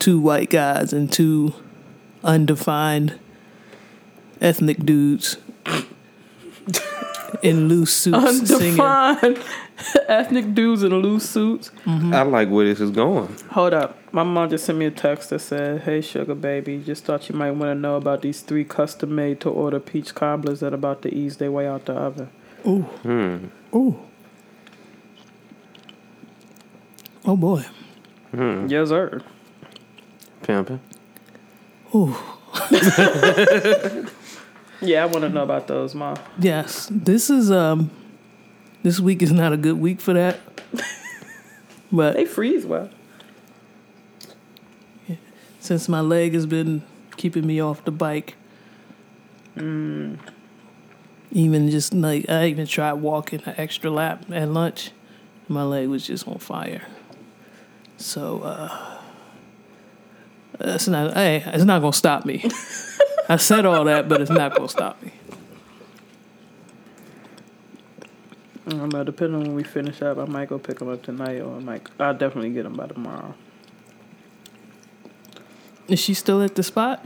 two white guys and two undefined ethnic dudes in loose suits singing. Undefined ethnic dudes in loose suits. I like where this is going. Hold up. My mom just sent me a text that said, Hey, sugar baby, just thought you might want to know about these three custom made to order peach cobblers that are about to ease their way out the oven. Ooh. Hmm. Ooh. Oh boy. Hmm. Yes, sir. Pimping. Ooh. Yeah, I want to know about those, mom. Yes. This is um this week is not a good week for that. but They freeze well. since my leg has been keeping me off the bike. Even just like I even tried walking an extra lap at lunch, my leg was just on fire. So uh it's not hey, it's not gonna stop me. I said all that, but it's not gonna stop me. I don't know. Depending on when we finish up, I might go pick them up tonight, or I might. I'll definitely get them by tomorrow. Is she still at the spot?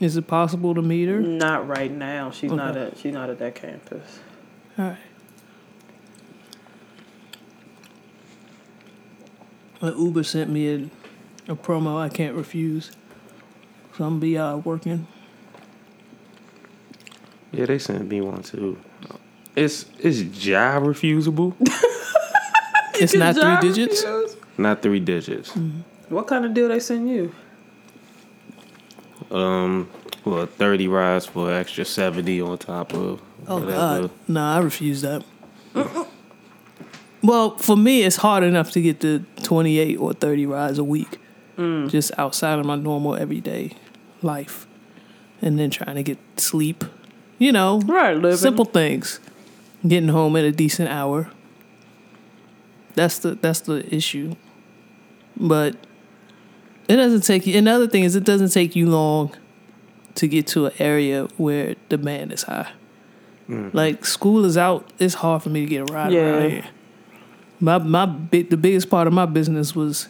Is it possible to meet her? Not right now. She's not at. She's not at that campus. All right. Well, Uber sent me a, a promo I can't refuse. So I'm gonna be uh, working. Yeah, they sent me one too. It's it's job refusable, It's not Job three digits. reviews? not three digits. What kind of deal they send you? Um, well, thirty rides for extra seventy on top of. Oh whatever. God, no, I refuse that. well, for me, it's hard enough to get to 28 or 30 rides a week, Mm. just outside of my normal everyday life, and then trying to get sleep. You know, Right, living. simple things. Getting home at a decent hour. That's the that's the issue. But it doesn't take you. Another thing is, it doesn't take you long to get to an area where demand is high. Mm-hmm. Like school is out, it's hard for me to get a ride Yeah. around here. My my big, the biggest part of my business was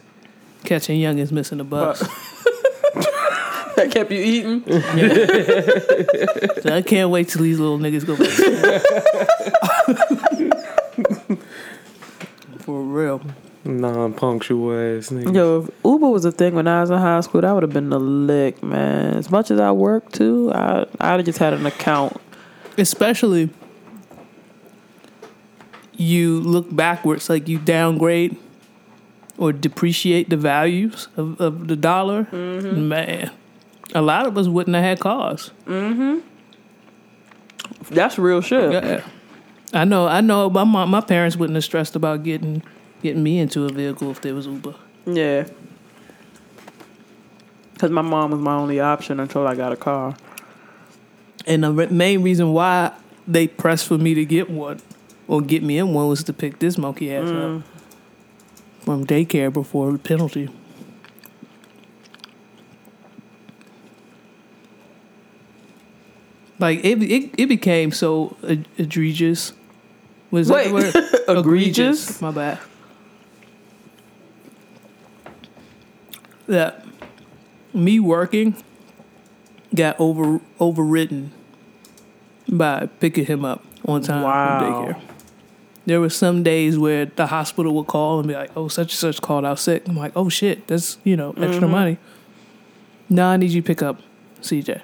catching youngins missing the bus. that kept you eating. So I can't wait till these little niggas go back. For real. Non-punctual ass nigga. Yo, if Uber was a thing when I was in high school, that would have been the lick, man. As much as I worked too, I I'd have just had an account. Especially you look backwards, like you downgrade or depreciate the values of, of the dollar. Mm-hmm. Man, a lot of us wouldn't have had cars. Mm-hmm. That's real shit. Yeah. I know, I know. My mom, my parents wouldn't have stressed about getting getting me into a vehicle if there was Uber. Yeah. Cause my mom was my only option until I got a car. And the re- main reason why they pressed for me to get one or get me in one was to pick this monkey ass up mm. From daycare before the penalty. Like it, it, it became so egregious. Was that the Wait, word? egregious? My bad. That me working got over overridden by picking him up on time Wow. from daycare. There were some days where the hospital would call and be like, "Oh, such and such called out sick." I'm like, "Oh shit, that's you know extra mm-hmm. money." No, I need you to pick up CJ.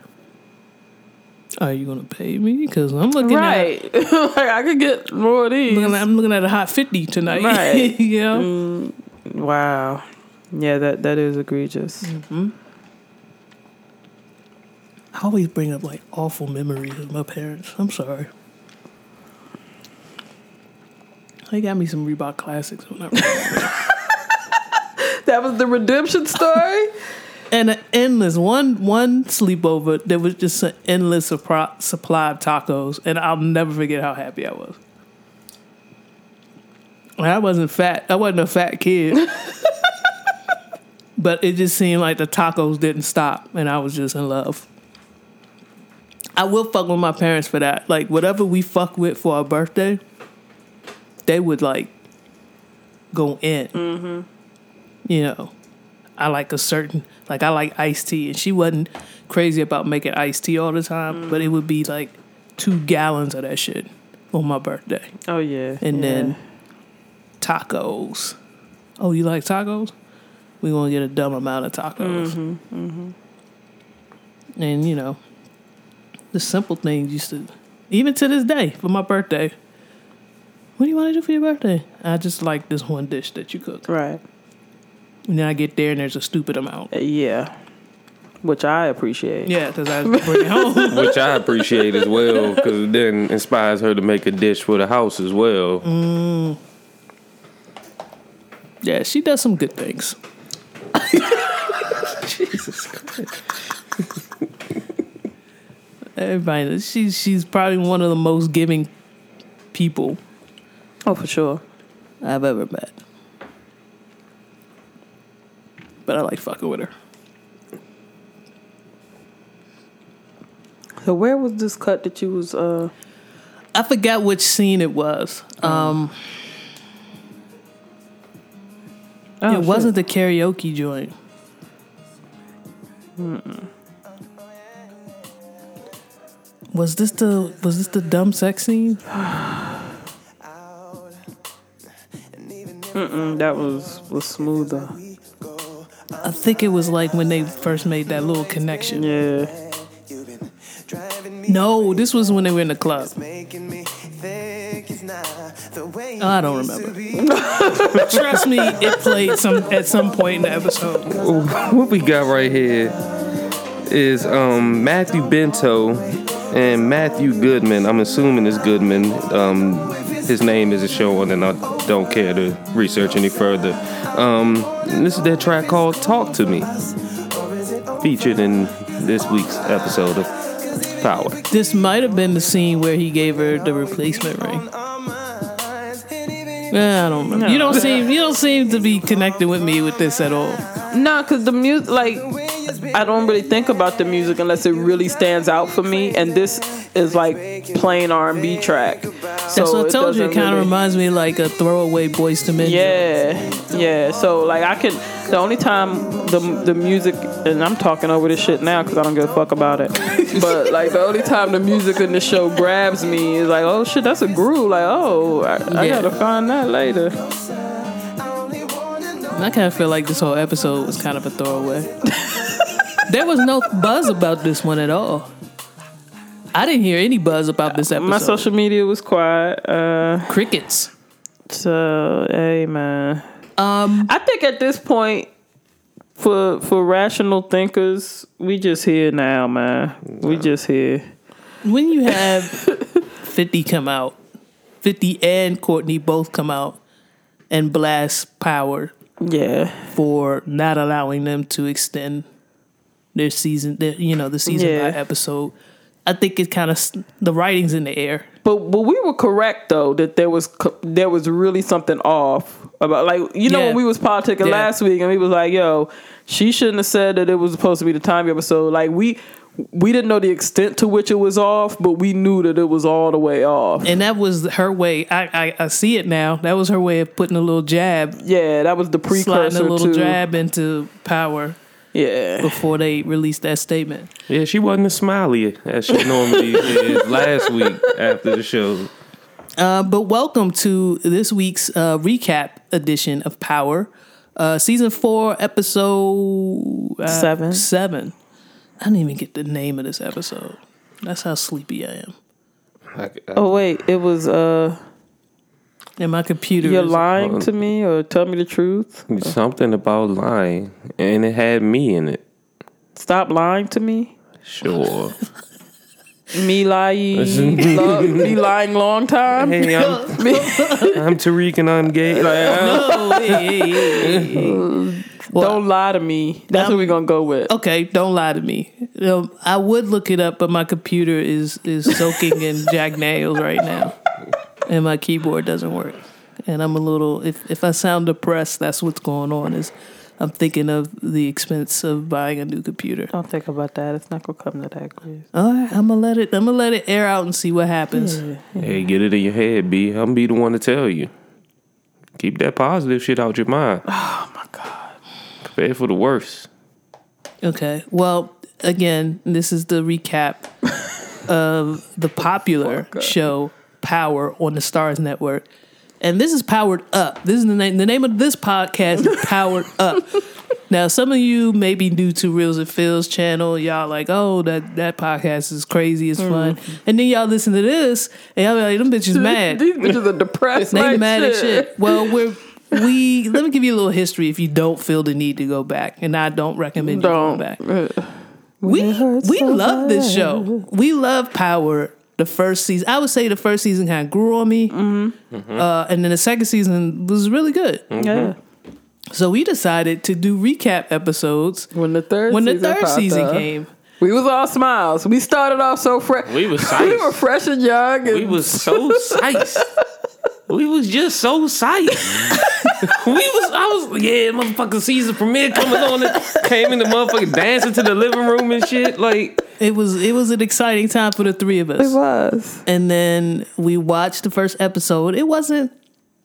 Are you gonna pay me? Because I'm looking at like I could get more of these. looking at, I'm looking at a hot fifty tonight. Right. you know? Mm, wow. Yeah, that that is egregious. Mm-hmm. I always bring up like awful memories of my parents. I'm sorry. They got me some Reebok classics That was the redemption story. and an endless one one sleepover. There was just an endless supply, supply of tacos, and I'll never forget how happy I was. I wasn't fat. I wasn't a fat kid, but it just seemed like the tacos didn't stop, and I was just in love. I will fuck with my parents for that. Like whatever we fuck with for our birthday, they would like go in. Mm-hmm. You know, I like a certain like I like iced tea, and she wasn't crazy about making iced tea all the time, but it mm-hmm. would be like two gallons of that shit on my birthday, Oh yeah. and yeah. then tacos. Oh, you like tacos? We gonna get a dumb amount of tacos, mm-hmm. mm-hmm, and you know, the simple things used to, even to this day, for my birthday. What do you want to do for your birthday? I just like this one dish that you cook. right. And then I get there and there's a stupid amount. Uh, Yeah. Which I appreciate. Yeah, because I bring it home. Which I appreciate as well, because it then inspires her to make a dish for the house as well. yeah, she does some good things. Jesus Christ. Everybody, she's she's probably one of the most giving people Oh, for sure. I've ever met. But I like fucking with her. So where was this cut that you was uh I forgot which scene it was. Um, oh, it wasn't the karaoke joint. mm Was this the was this the dumb sex scene? Mm, that was was smoother. I think it was like when they first made that little connection. Yeah. No, this was when they were in the club. I don't remember. Trust me, it played some at some point in the episode. What we got right here is um, Matthew Bento and Matthew Goodman. I'm assuming it's Goodman. Um, his name isn't showing, and I don't care to research any further. Um, this is their track called "Talk to Me," featured in this week's episode of Power. This might have been the scene where he gave her the replacement ring. Yeah, I don't remember. You don't seem you don't seem to be connected with me with this at all. Nah, cause the music, like, I don't really think about the music unless it really stands out for me, and this is like plain R and B track. So That's what I told you. It kind of really- reminds me like a throwaway Boyz II Men. Yeah, yeah. So like, I can. The only time the the music, and I'm talking over this shit now because I don't give a fuck about it. but like, the only time the music in the show grabs me is like, oh shit, that's a groove. Like, oh, I, I Yeah. gotta find that later. I kind of feel like this whole episode was kind of a throwaway. there was no buzz about this one at all. I didn't hear any buzz about this episode. My social media was quiet. Uh, crickets. So, hey man. Um I think at this point for for rational thinkers, we just here now, man. We just here. When you have 50 come out, 50 and Courtney both come out and blast power Yeah. for not allowing them to extend their season, their, you know, the season Yeah. by episode. I think it kind of the writing's in the air. But but we were correct though that there was there was really something off about like you know Yeah. when we was politicking Yeah. last week and we was like yo she shouldn't have said that it was supposed to be the time episode like we we didn't know the extent to which it was off but we knew that it was all the way off And that was her way. I, I, I see it now. That was her way of putting a little jab, yeah that was the sliding precursor a little to jab into power yeah before they released that statement. Yeah, she wasn't as smiley as she normally is last week after the show. Uh, but welcome to this week's uh, recap edition of Power, uh, season four, episode uh, Seven. Seven. I didn't even get the name of this episode. That's how sleepy I am. Like, oh wait it was uh And my computer you're is lying to me or tell me the truth something about lying, and it had me in it. stop lying to me Sure. me lying lo- me lying long time hey, I'm, I'm Tariq and I'm gay. Like, hey, hey, hey, hey. Well, Don't lie to me. That's I'm- what we're gonna go with. Okay, don't lie to me. Um, I would look it up, but my computer is is soaking in Jack Nails right now, and my keyboard doesn't work. And I'm a little. If if I sound depressed, that's what's going on. Is I'm thinking of the expense of buying a new computer. Don't think about that. It's not gonna come to that, Chris. All right, I'm gonna let it. I'm gonna let it air out and see what happens. hey, get it in your head, B. I'm gonna be the one to tell you. Keep that positive shit out your mind. Oh my god. Prepare for the worst. Okay. Well, again, this is the recap of the popular show Power on the Starz Network. And this is Powered Up. This is the name the name of this podcast is Powered Up. Now, some of you may be new to Reels and Phil's channel. Y'all like, oh, that, that podcast is crazy, it's hmm. fun. And then y'all listen to this, and y'all be like, them bitches mad. These bitches are depressed. They like mad as shit. Well, we're we let me give you a little history if you don't feel the need to go back, and I don't recommend Don't. going back. We we love this show. We love Power. The first season, I would say, the first season kind of grew on me, mm-hmm. Mm-hmm. uh, and then the second season was really good. Mm-hmm. Yeah. So we decided to do recap episodes When the third when the season third season up, came. we was all smiles. We started off so fresh. We was we were fresh and young. And We was so psyched. We was just so psyched. we was, I was, yeah, motherfucking season premiere coming on. And came in the motherfucking dancing to the living room and shit. Like, It was it was an exciting time for the three of us. It was. And then we watched the first episode. It wasn't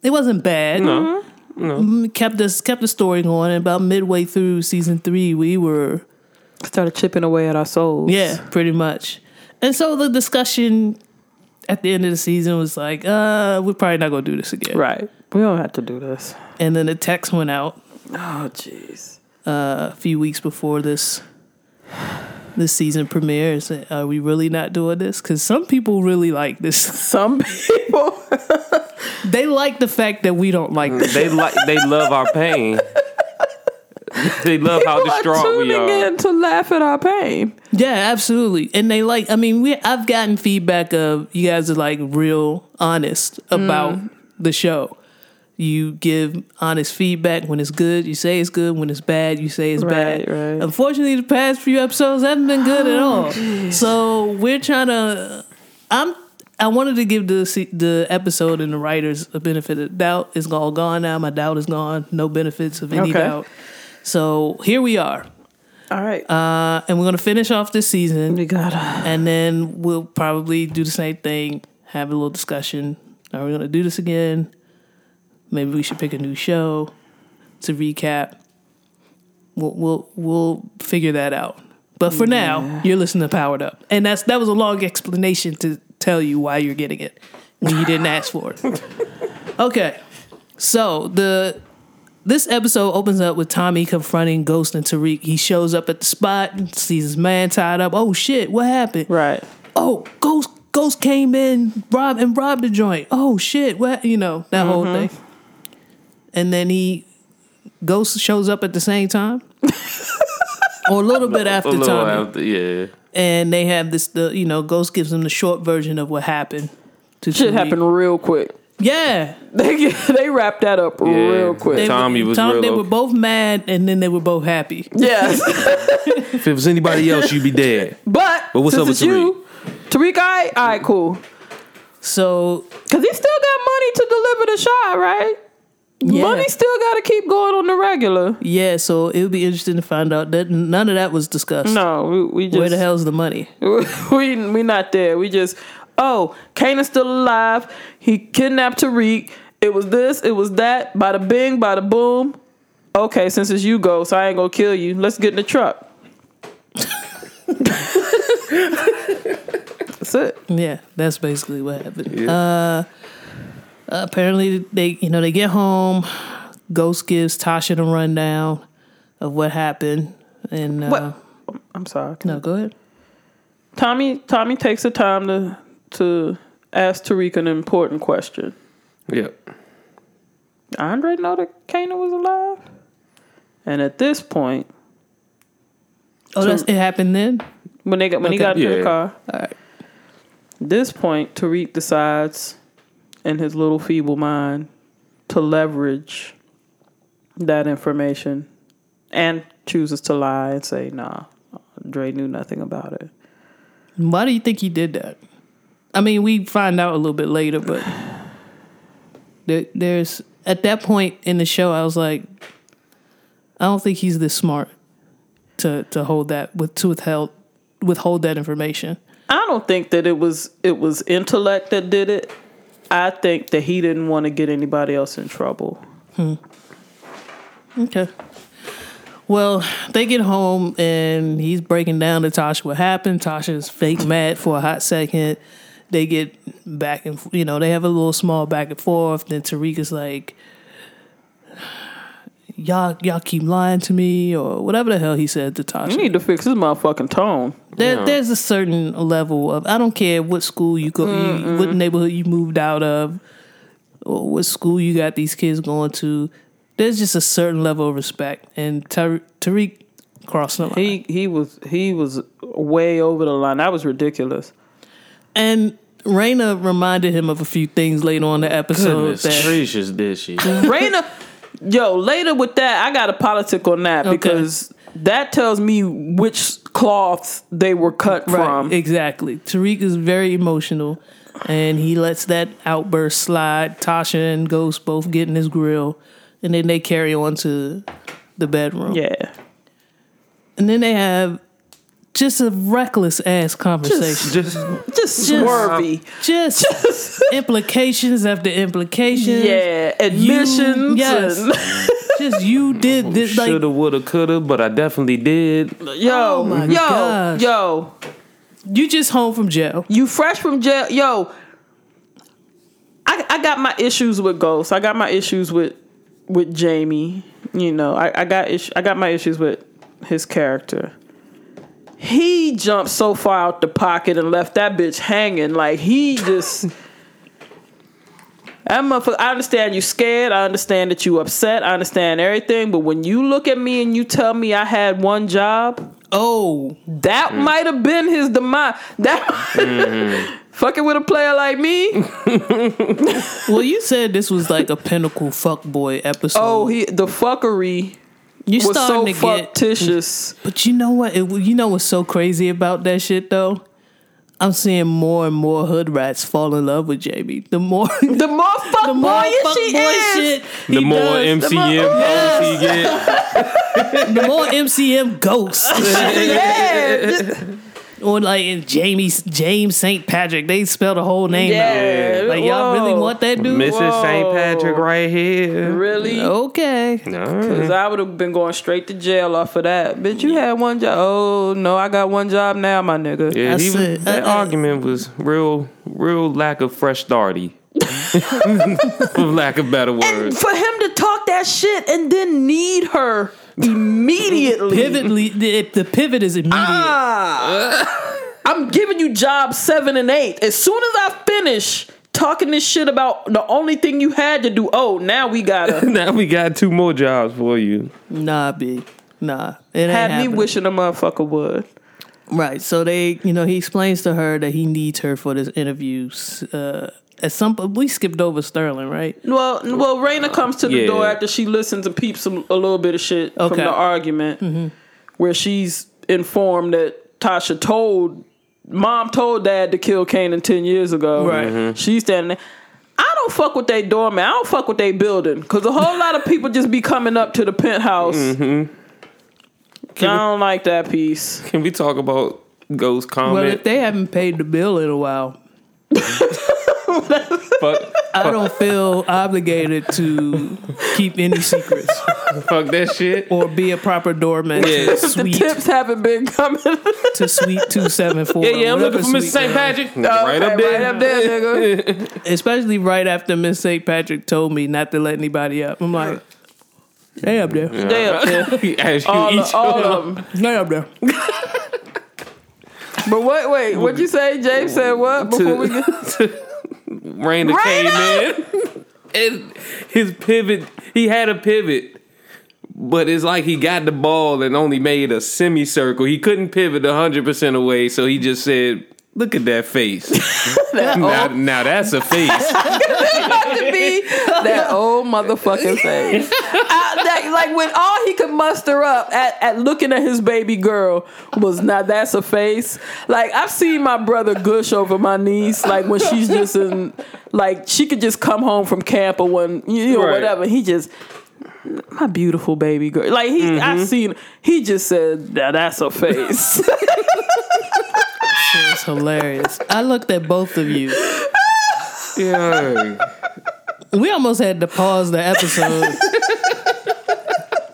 it wasn't bad. no, Mm, kept us kept the story going. And about midway through season three, we were Started chipping away at our souls. yeah, pretty much. And so the discussion at the end of the season was like, uh, we're probably not gonna do this again. Right. We don't have to do this. And then the text went out Oh, jeez. uh, a few weeks before this this season premiere. and said, Are we really not doing this? Because some people really like this. Some people. they like the fact that we don't like mm, this. they like, they love our pain. they love how people are distraught we tuning are. in to laugh at our pain. Yeah, absolutely. And they like I mean, we I've gotten feedback of you guys are like real honest about mm. the show. You give honest feedback when it's good, you say it's good. When it's bad, you say it's Right, bad. right. Unfortunately, the past few episodes haven't been good at all. So we're trying to. I'm. I wanted to give the the episode and the writers a benefit of doubt. It's all gone now. My doubt is gone. No benefits of any Okay. doubt. So here we are, All right. uh, and we're gonna finish off this season we gotta. and then we'll probably do the same thing, have a little discussion. Are we going to do this again? Maybe we should pick a new show to recap. We'll we'll we'll figure that out. But for now, you're listening to Powered Up, and that's that was a long explanation to tell you why you're getting it when you didn't ask for it. Okay, so the this episode opens up with Tommy confronting Ghost and Tariq. He shows up at the spot and sees his man tied up. Oh shit, what happened? Right. Oh, Ghost Ghost came in, robbed and robbed the joint. Oh shit, what you know, that whole mm-hmm. thing. And then he Ghost shows up at the same time. or a little bit after little Tommy. after, yeah. And they have this the you know, Ghost gives them the short version of what happened. To Shit Tariq. happened real quick. Yeah. They they wrapped that up Yeah. real quick. They, Tommy was Tom, real they were both mad and then they were both happy. yes. If it was anybody else, you'd be dead. But, But what's up with it's you, Tariq, all right, all right, cool. So Cause he still got money to deliver the shot, right? Yeah. Money still got to keep going on the regular. yeah, so it would be interesting to find out that none of that was discussed. No, we, we just Where the hell's the money? we we not there. We just oh, Kanan's still alive. He kidnapped Tariq. It was this. It was that. Bada bing, bada boom. Okay, since it's you, go, so I ain't gonna kill you. Let's get in the truck. That's it. Yeah, that's basically what happened. Uh, apparently, they you know they get home. Ghost gives Tasha the rundown of what happened, and uh, What? I'm sorry. no, go ahead. Tommy Tommy takes the time to to ask Tariq an important question. Yep. Did Andre know that Kanan was alive? And at this point, Oh, that's it happened then. when they got when he Okay. got into Yeah. the car, All right. this point Tariq decides in his little feeble mind to leverage that information and chooses to lie and say, nah, Dre knew nothing about it. Why do you think he did that? I mean, we find out a little bit later, but there, there's at that point in the show, I was like, I don't think he's this smart to to hold that with to withheld withhold that information. I don't think that it was it was intellect that did it. I think that he didn't want to get anybody else in trouble. Hmm. Okay. Well, they get home and he's breaking down to Tasha what happened. Tasha's fake mad for a hot second. They get back and you know they have a little small back and forth. Then Tariq is like, "Y'all, y'all keep lying to me," or whatever the hell he said to Tasha. You need to fix his motherfucking tone. There, Yeah. There's a certain level of I don't care what school you go, you, what neighborhood you moved out of, or what school you got these kids going to. There's just a certain level of respect, and Tar- Tariq crossed the line. He he was he was way over the line. That was ridiculous. and Raina reminded him of a few things later on the episode Goodness that gracious, did she? Raina, yo, later with that, I got a politic on that Okay. because that tells me which cloths they were cut right from. exactly. Tariq is very emotional, and he lets that outburst slide. Tasha and Ghost both get in his grill, and then they carry on to the bedroom. yeah, And then they have just a reckless ass conversation. Just just swervy. Just, just implications after implications. Yeah, You- admissions. yes. and- Just you did this like shoulda, woulda, coulda, but I definitely did. yo, Oh my yo, gosh. yo. you just home from jail. You fresh from jail, yo. I I got my issues with Ghost. I got my issues with with Jamie. You know, I, I got ish, I got my issues with his character. He jumped so far out the pocket and left that bitch hanging. Like he just. That motherfucker, I understand you scared. I understand that you upset. I understand everything. But when you look at me and you tell me I had one job, Oh, that mm. might have been his demise. That mm-hmm. fucking with a player like me. well, you said this was like a pinnacle fuck boy oh, episode. Oh, he the fuckery you was so starting to get. factitious. But you know what? It, you know what's so crazy about that shit though? I'm seeing more and more hood rats fall in love with Jamie. The more, The more fuck the more boy she fuckboy is. shit, The more does, MCM Yes. he get, the more MCM ghosts. Yeah, Or like in Jamie's James St. Patrick, they spell the whole name Yeah. out. Like y'all really Whoa. want that dude? Mrs. St. Patrick right here. really? Okay. Cause I would have been going straight to jail off of that. Bitch, you had one job. Oh no, I got one job now, my nigga. Yeah, That's he was, it. that Uh, argument was real, real lack of fresh starty. For lack of better words. And words. for him to talk that shit and then need her immediately. Pivot. le- The, the pivot is immediate. Ah, I'm giving you job seven and eight. As soon as I finish talking this shit about the only thing you had to do, oh, now we gotta. Now we got two more jobs for you. Nah, B. Nah. It ain't Had me happening. wishing a motherfucker would. Right. So they, you know, he explains to her that he needs her for this interview. Uh, at some point, we skipped over Sterling, right? Well, well, Raina comes to the Yeah. door after she listens and peeps a, a little bit of shit from the argument, mm-hmm. where she's informed that Tasha told mom told dad to kill Kanan ten years ago. Right. Mm-hmm. She's standing there. I don't fuck with they doorman. I don't fuck with they building because a whole lot of people just be coming up to the penthouse. Mm-hmm. I don't like that piece. Can we talk about Ghost comment? Well, if they haven't paid the bill in a while, fuck, I don't feel obligated to keep any secrets fuck that shit. or be a proper doorman Yeah. to The suite tips haven't been coming. to suite two seven four. Yeah, yeah, I'm looking for Mr. St. Patrick. right Okay, up there. Right up there, nigga. Especially right after Miss St. Patrick told me not to let anybody up. I'm like, they up there, They up there. He asked you All, each of, all of them. they up there. But wait, wait, what'd you say? James said what? Before we get Raina came in. And his pivot, he had a pivot. But it's like he got the ball and only made a semicircle. He couldn't pivot 100% away, so he just said, Look at that face. now, now that's a face. to be that old motherfucking face. I, that, like when all he could muster up at, at looking at his baby girl was not that's a face. Like I've seen my brother gush over my niece, like when she's just in like she could just come home from camp or when you know Right. whatever. He just my beautiful baby girl. Like he I've mm-hmm. seen he just said now that's a face. It's hilarious. I looked at both of you. Yeah. We almost had to pause the episode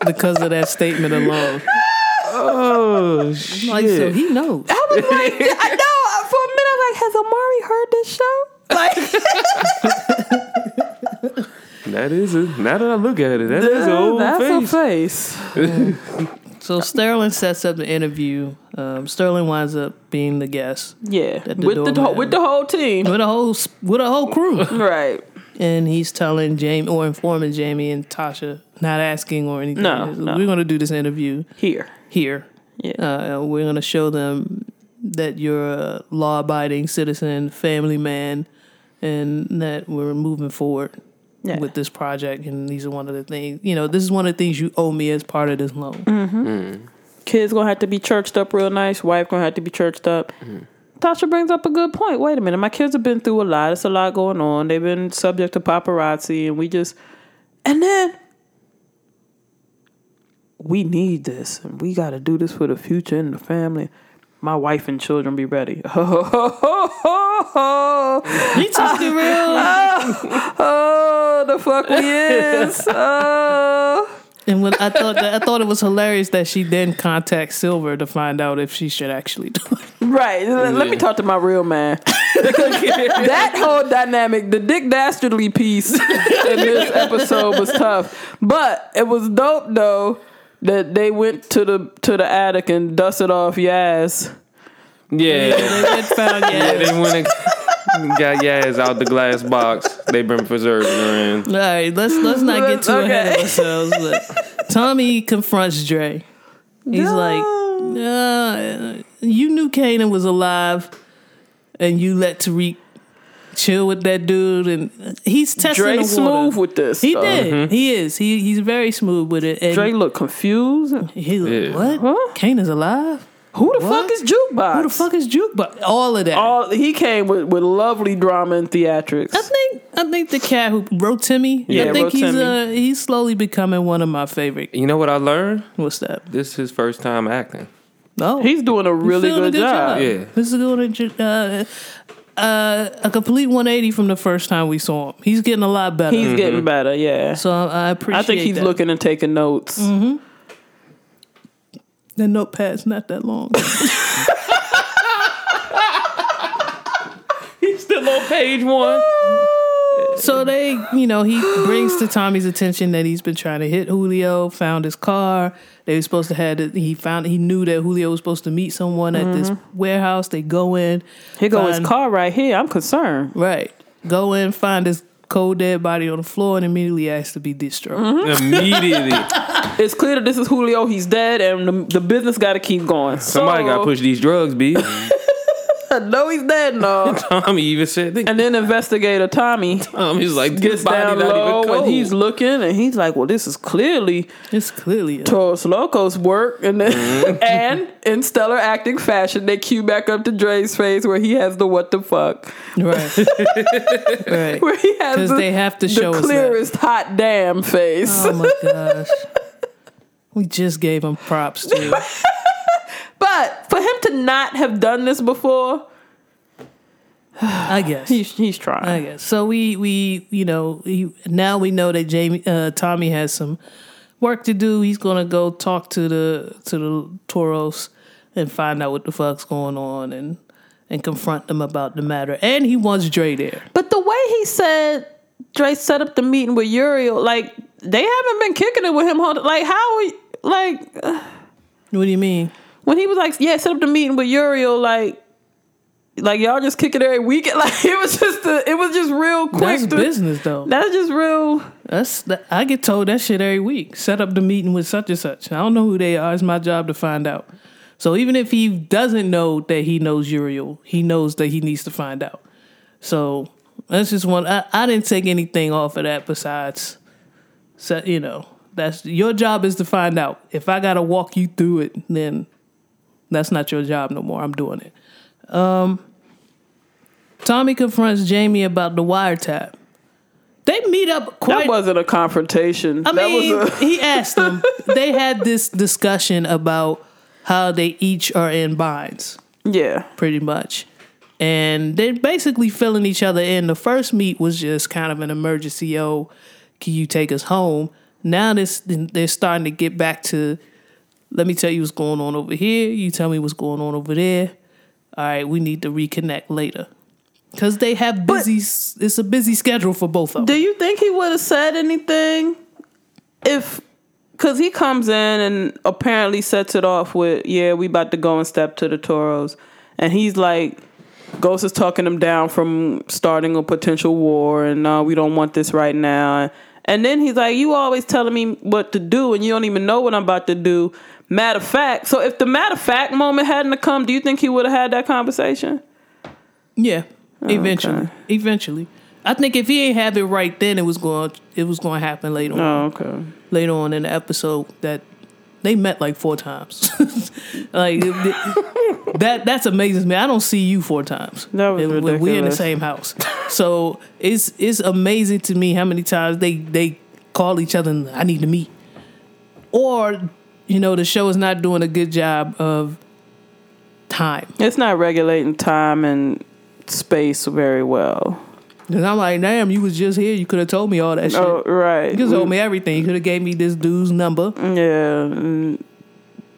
because of that statement alone. Oh shit! Like, so he knows. I was like, I know. For a minute, I'm like, has Amari heard this show? Like, that is a. Now that I look at it, that is an old that's face. a face. So Sterling sets up the interview. Um, Sterling winds up being the guest Yeah, the with the with the whole team. with a whole with a whole crew, Right. and he's telling Jamie or informing Jamie and Tasha, not asking or anything. No, no. We're going to do this interview Here. here. Yeah. Uh, we're going to show them that you're a law-abiding citizen, family man, and that we're moving forward Yeah. with this project. And these are one of the things. You know, this is one of the things you owe me as part of this loan. Mm. Kids gonna have to be churched up real nice. Wife gonna have to be churched up. Tasha brings up a good point. Wait a minute, my kids have been through a lot. It's a lot going on. They've been subject to paparazzi, and we just, and then we need this, and we got to do this for the future and the family. My wife and children be ready. oh, You took it real. the fuck we is. Oh. And when I thought that, I thought it was hilarious that she then contacts Silver to find out if she should actually do it. Right. Let- Let me talk to my real man. That whole dynamic, the Dick Dastardly piece in this episode was tough. But it was dope though that they went to the to the attic and dusted off Yaz. Yeah, They went found yeah. yeah. They went and got Yaz out the glass box. They've been preserving her in. All right, let's let's not get too ahead of ourselves. But Tommy confronts Dre. He's like, uh, "You knew Kanan was alive, and you let Tariq chill with that dude, and he's testing Dre the smooth with this. He stuff. did. He is. He he's very smooth with it. And Dre looked confused. he like, Yeah. what? Huh? is alive? Who the What? fuck is Jukebox? Who the fuck is Jukebox? All of that. All he came with, with lovely drama and theatrics. I think I think the cat who wrote Timmy. Yeah, I think wrote he's Timmy. uh he's slowly becoming one of my favorite. You know what I learned? What's that? This is his first time acting. Oh, He's doing a really feeling good, a job. Yeah. This is good. Uh, uh, a complete 180 from the first time we saw him. He's getting a lot better. He's getting mm-hmm. better, yeah. so I, I appreciate. I think he's that. looking and taking notes. Mm-hmm. The notepad's not that long. He's still on page one. Ah. So they, you know, he brings to Tommy's attention that he's been trying to hit Julio. Found his car. They were supposed to have. it- He found. He knew that Julio was supposed to meet someone at this mm-hmm. warehouse. They go in. Here go his find- car right here. I'm concerned. Right. Go in, find his cold dead body on the floor, and immediately ask to be distraught. Mm-hmm. Immediately, It's clear that this is Julio. He's dead, and the, the business got to keep going. somebody so, got to push these drugs, B. No, he's dead. No. Tommy even said, think, and then investigator Tommy Tommy's like, this gets body down not low, even and he's looking, and he's like, "Well, this is clearly It's clearly a, Toros Locos work." And then, Mm-hmm. and in stellar acting fashion, they cue back up to Dre's face where he has the "What the fuck," right. right. where he has 'Cause the, they have to the show us clearest hot damn face. Oh my gosh. We just gave him props too. But for him to not have done this before, I guess. he's he's trying. I guess. So we we you know he, now we know that Jamie uh, Tommy has some work to do. He's gonna go talk to the to the Toros and find out what the fuck's going on and and confront them about the matter. And he wants Dre there. But the way he said Dre set up the meeting with Uriel, like they haven't been kicking it with him. Like how, like uh, What do you mean? When he was like, yeah, set up the meeting with Uriel, like. Like y'all just kick it every weekend. Like it was just, a, it was just real quick. That's to- business though. That's just real. That's that, I get told that shit every week. Set up the meeting with such and such. I don't know who they are. It's my job to find out. So even if he doesn't know that he knows Uriel, he knows that he needs to find out. So that's just one. I, I didn't take anything off of that besides, so, you know, that's your job is to find out. If I gotta walk you through it, then that's not your job no more. I'm doing it. Um, Tommy confronts Jamie about the wiretap. They meet up quite. That wasn't a confrontation. I that mean, was a, he asked them. They had this discussion about how they each are in binds, yeah. pretty much, and they're basically filling each other in. The first meet was just kind of an emergency. Oh, can you take us home? Now this they're starting to get back to. Let me tell you what's going on over here. You tell me what's going on over there. All right, we need to reconnect later because they have busy. it's a busy schedule for both of them. Do you think he would have said anything if? Because he comes in and apparently sets it off with, "Yeah, we about to go and step to the Toros," and he's like, Ghost is talking him down from starting a potential war, and no, we don't want this right now. And then he's like, "You always telling me what to do, and you don't even know what I'm about to do." Matter of fact, so if the matter of fact moment hadn't come, do you think he would have had that conversation? Yeah, oh, eventually, okay. eventually. I think if he ain't have it right then, it was going it was going to happen later oh, on. Oh, okay. Later on in the episode, that they met like four times. like that that's amazes me. I don't see you four times. That was And We're in the same house, so it's it's amazing to me how many times they they call each other. and I need to meet, or you know the show is not doing a good job of time. It's not regulating time and space very well. And I'm like, damn, you was just here. You could have told me all that shit. Oh, right. You could have told me everything. You could have gave me this dude's number. Yeah. mm,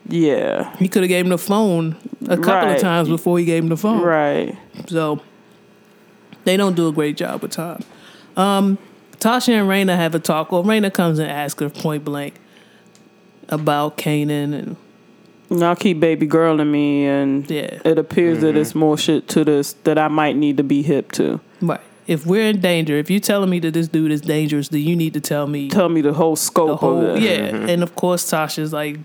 Yeah. He could have gave him the phone a couple Right. of times before he gave him the phone. Right. So they don't do a great job with time. Um, Tasha and Raina have a talk. Well, Raina comes and asks her point blank about Kanan and Now keep baby girl in me, and Yeah. it appears that it's more shit to this that I might need to be hip to. right. If we're in danger, if you're telling me that this dude is dangerous, then you need to tell me Tell me the whole scope the whole. of it. Yeah, and of course Tasha's like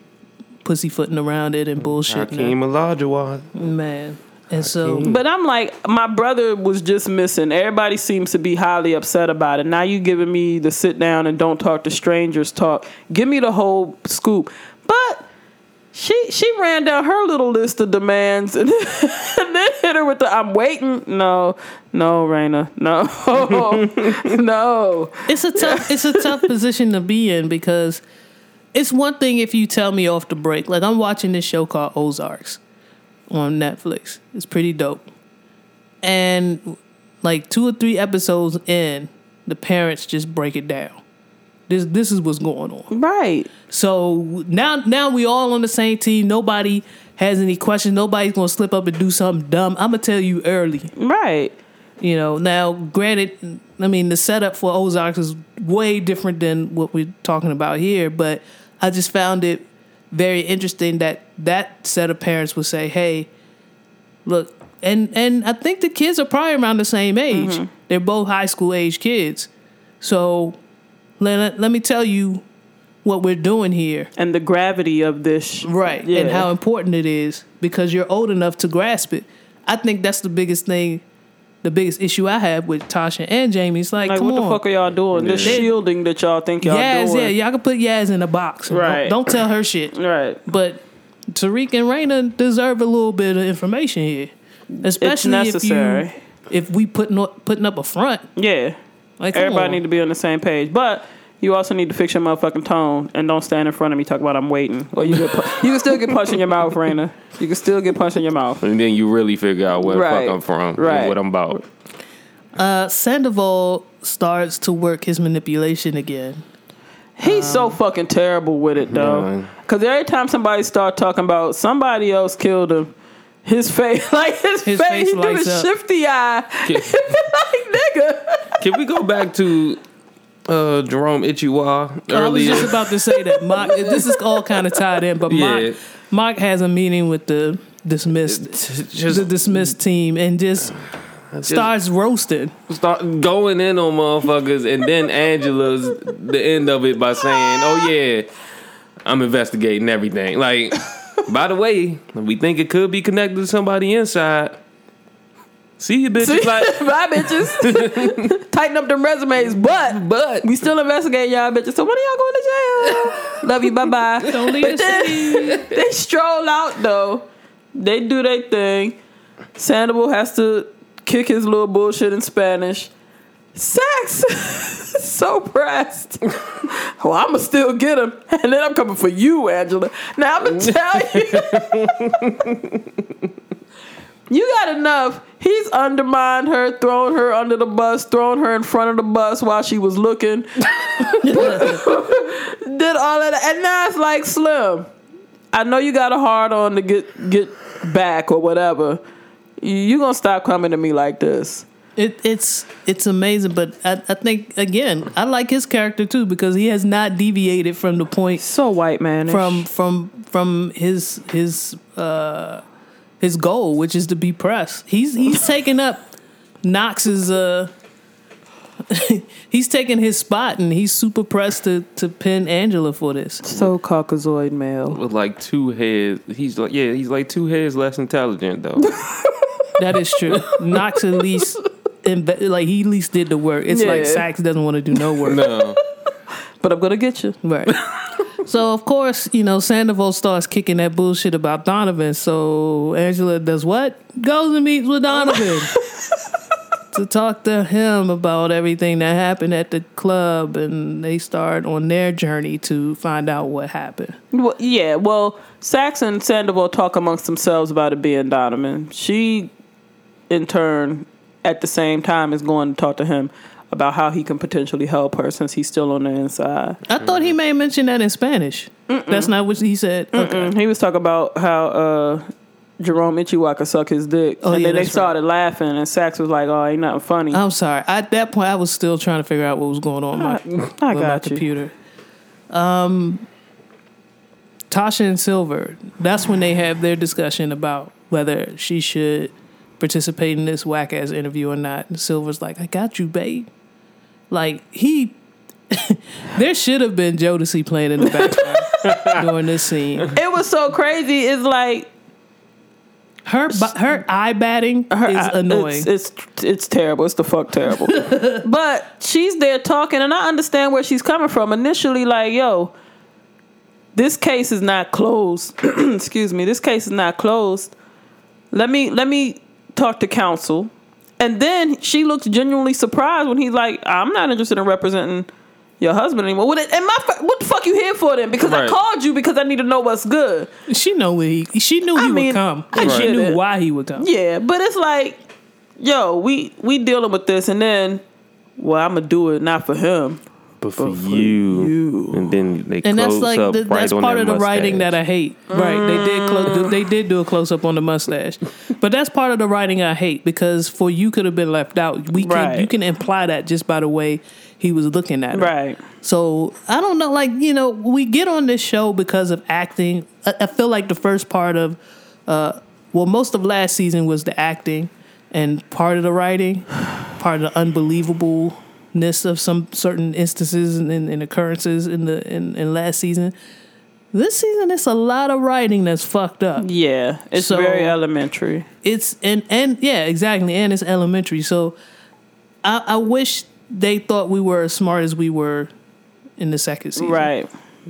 pussyfooting around it and bullshit. Hakeem Olajuwon. Man, and so But I'm like, my brother was just missing. Everybody seems to be highly upset about it. Now you giving me the sit down and don't talk to strangers talk. Give me the whole scoop. But she she ran down her little list of demands and, and then hit her with the I'm waiting. No, no, Raina. No. no. it's a tough it's a tough position to be in because it's one thing if you tell me off the break. Like I'm watching this show called Ozarks on Netflix. It's pretty dope. And like two or three episodes in, the parents just break it down. This this is what's going on. Right. So now now we all on the same team. Nobody has any questions. Nobody's gonna slip up and do something dumb. I'm gonna tell you early. Right. You know, now granted, I mean the setup for Ozarks is way different than what we're talking about here, but I just found it very interesting that that set of parents would say, "Hey, look," and and I think the kids are probably around the same age. Mm-hmm. They're both high school age kids, so let, let me tell you what we're doing here. And the gravity of this. Right. Yeah. And how important it is because you're old enough to grasp it. I think that's the biggest thing, the biggest issue I have with Tasha and Jamie. It's like, Like, come what on. the fuck are y'all doing? The Yeah. shielding that y'all think y'all Yaz, doing. yeah, y'all can put Yaz in a box. Don't- Right. Don't, tell her shit. Right. But Tariq and Raina deserve a little bit of information here. Especially necessary. if you if we putting up, putting up a front. Yeah. Like come Everybody on. need to be on the same page. But you also need to fix your motherfucking tone and don't stand in front of me talk about I'm waiting. Or you get pu- you can still get punched in your mouth, Raina. You can still get punched in your mouth. And then you really figure out where Right. the fuck I'm from Right. and what I'm about. uh, Sandoval starts to work his manipulation again. He's so fucking terrible with it though. Yeah. Cause every time somebody start talking about somebody else killed him, his face like his, His face, face he do lights the shifty eye. like nigga. Can we go back to uh, Jerome Ichiwa earlier. I was just about to say that Mark. this is all kind of tied in, but Yeah. Mark, Mark has a meeting with the dismissed, just the dismissed team, and just, starts roasting. start going in on motherfuckers, and then Angela's the end of it by saying, "Oh yeah, I'm investigating everything." Like, by the way, we think it could be connected to somebody inside. See you, bitches. Like, Bye bitches. Tighten up them resumes, but but we still investigate y'all bitches. So when are y'all going to jail? Love you, bye bye. Don't leave the city. they stroll out though. They do their thing. Sandoval has to kick his little bullshit in Spanish. Sex, so pressed. well, I'ma still get him, and then I'm coming for you, Angela. Now I'ma tell you. You got enough. He's undermined her, thrown her under the bus, thrown her in front of the bus while she was looking. Did all of that. And now it's like Slim. I know you got a hard on to get get back or whatever. You gonna stop coming to me like this. It, it's it's amazing, but I, I think again I like his character too because he has not deviated from the point So white man. from from from his his uh his goal, which is to be pressed. He's he's taking up Knox's uh he's taking his spot and he's super pressed to to pin Angela for this. so Caucasoid male. With like two heads. He's like yeah, he's like two heads less intelligent though. That is true. Knox at least imbe- like he at least did the work. It's like Yeah. Saxe doesn't want to do no work. no. But I'm gonna get you. Right. So of course, you know, Sandoval starts kicking that bullshit about Donovan. So Angela does what? Goes and meets with Donovan to talk to him about everything that happened at the club, and they start on their journey to find out what happened. Well, yeah, well, Saxe and Sandoval talk amongst themselves about it being Donovan. She, in turn, at the same time, is going to talk to him about how he can potentially help her since he's still on the inside. I thought he may mention that in Spanish. That's not what he said. Okay. He was talking about how uh, Jerome Ichiwaka suck his dick, Oh, and yeah, then they that's right. started laughing, and Saxe was like, "Oh, ain't nothing funny." I'm sorry. At that point, I was still trying to figure out what was going on with my, I with my you. computer. Um, Tasha and Silver. That's when they have their discussion about whether she should participate in this whack ass interview or not. And Silver's like, "I got you, babe." Like he, there should have been Jodeci playing in the background during this scene. It was so crazy. It's like Her her eye batting her is annoying. It's, it's it's terrible. It's the fuck terrible. but she's there talking, and I understand where she's coming from. Initially, like, yo, this case is not closed. Excuse me. This case is not closed. Let me let me talk to counsel. And then she looks genuinely surprised when he's like, "I'm not interested in representing." Your husband anymore? What, and my, what the fuck you here for then? Because I called you because I need to know what's good. she know where he. She knew he I would come. I And she knew it. why he would come. Yeah, but it's like, yo, we we dealing with this, and then, well, I'm gonna do it not for him. But for, you. you. And then they close up. and that's like up the, right that's part that of the writing that I hate. Right? They did clo- they did do a close up on the mustache, but that's part of the writing I hate because for you could have been left out. We can Right. you can imply that just by the way he was looking at her. Right. So I don't know. Like you know, we get on this show because of acting. I, I feel like the first part of, uh, well, most of last season was the acting, and part of the writing, part of the unbelievableness of some certain instances and, and, and occurrences in the in, in last season. This season, it's a lot of writing that's fucked up. Yeah, it's So- very elementary. It's and and yeah, exactly, and it's elementary. So I, I wish they thought we were as smart as we were in the second season. Right.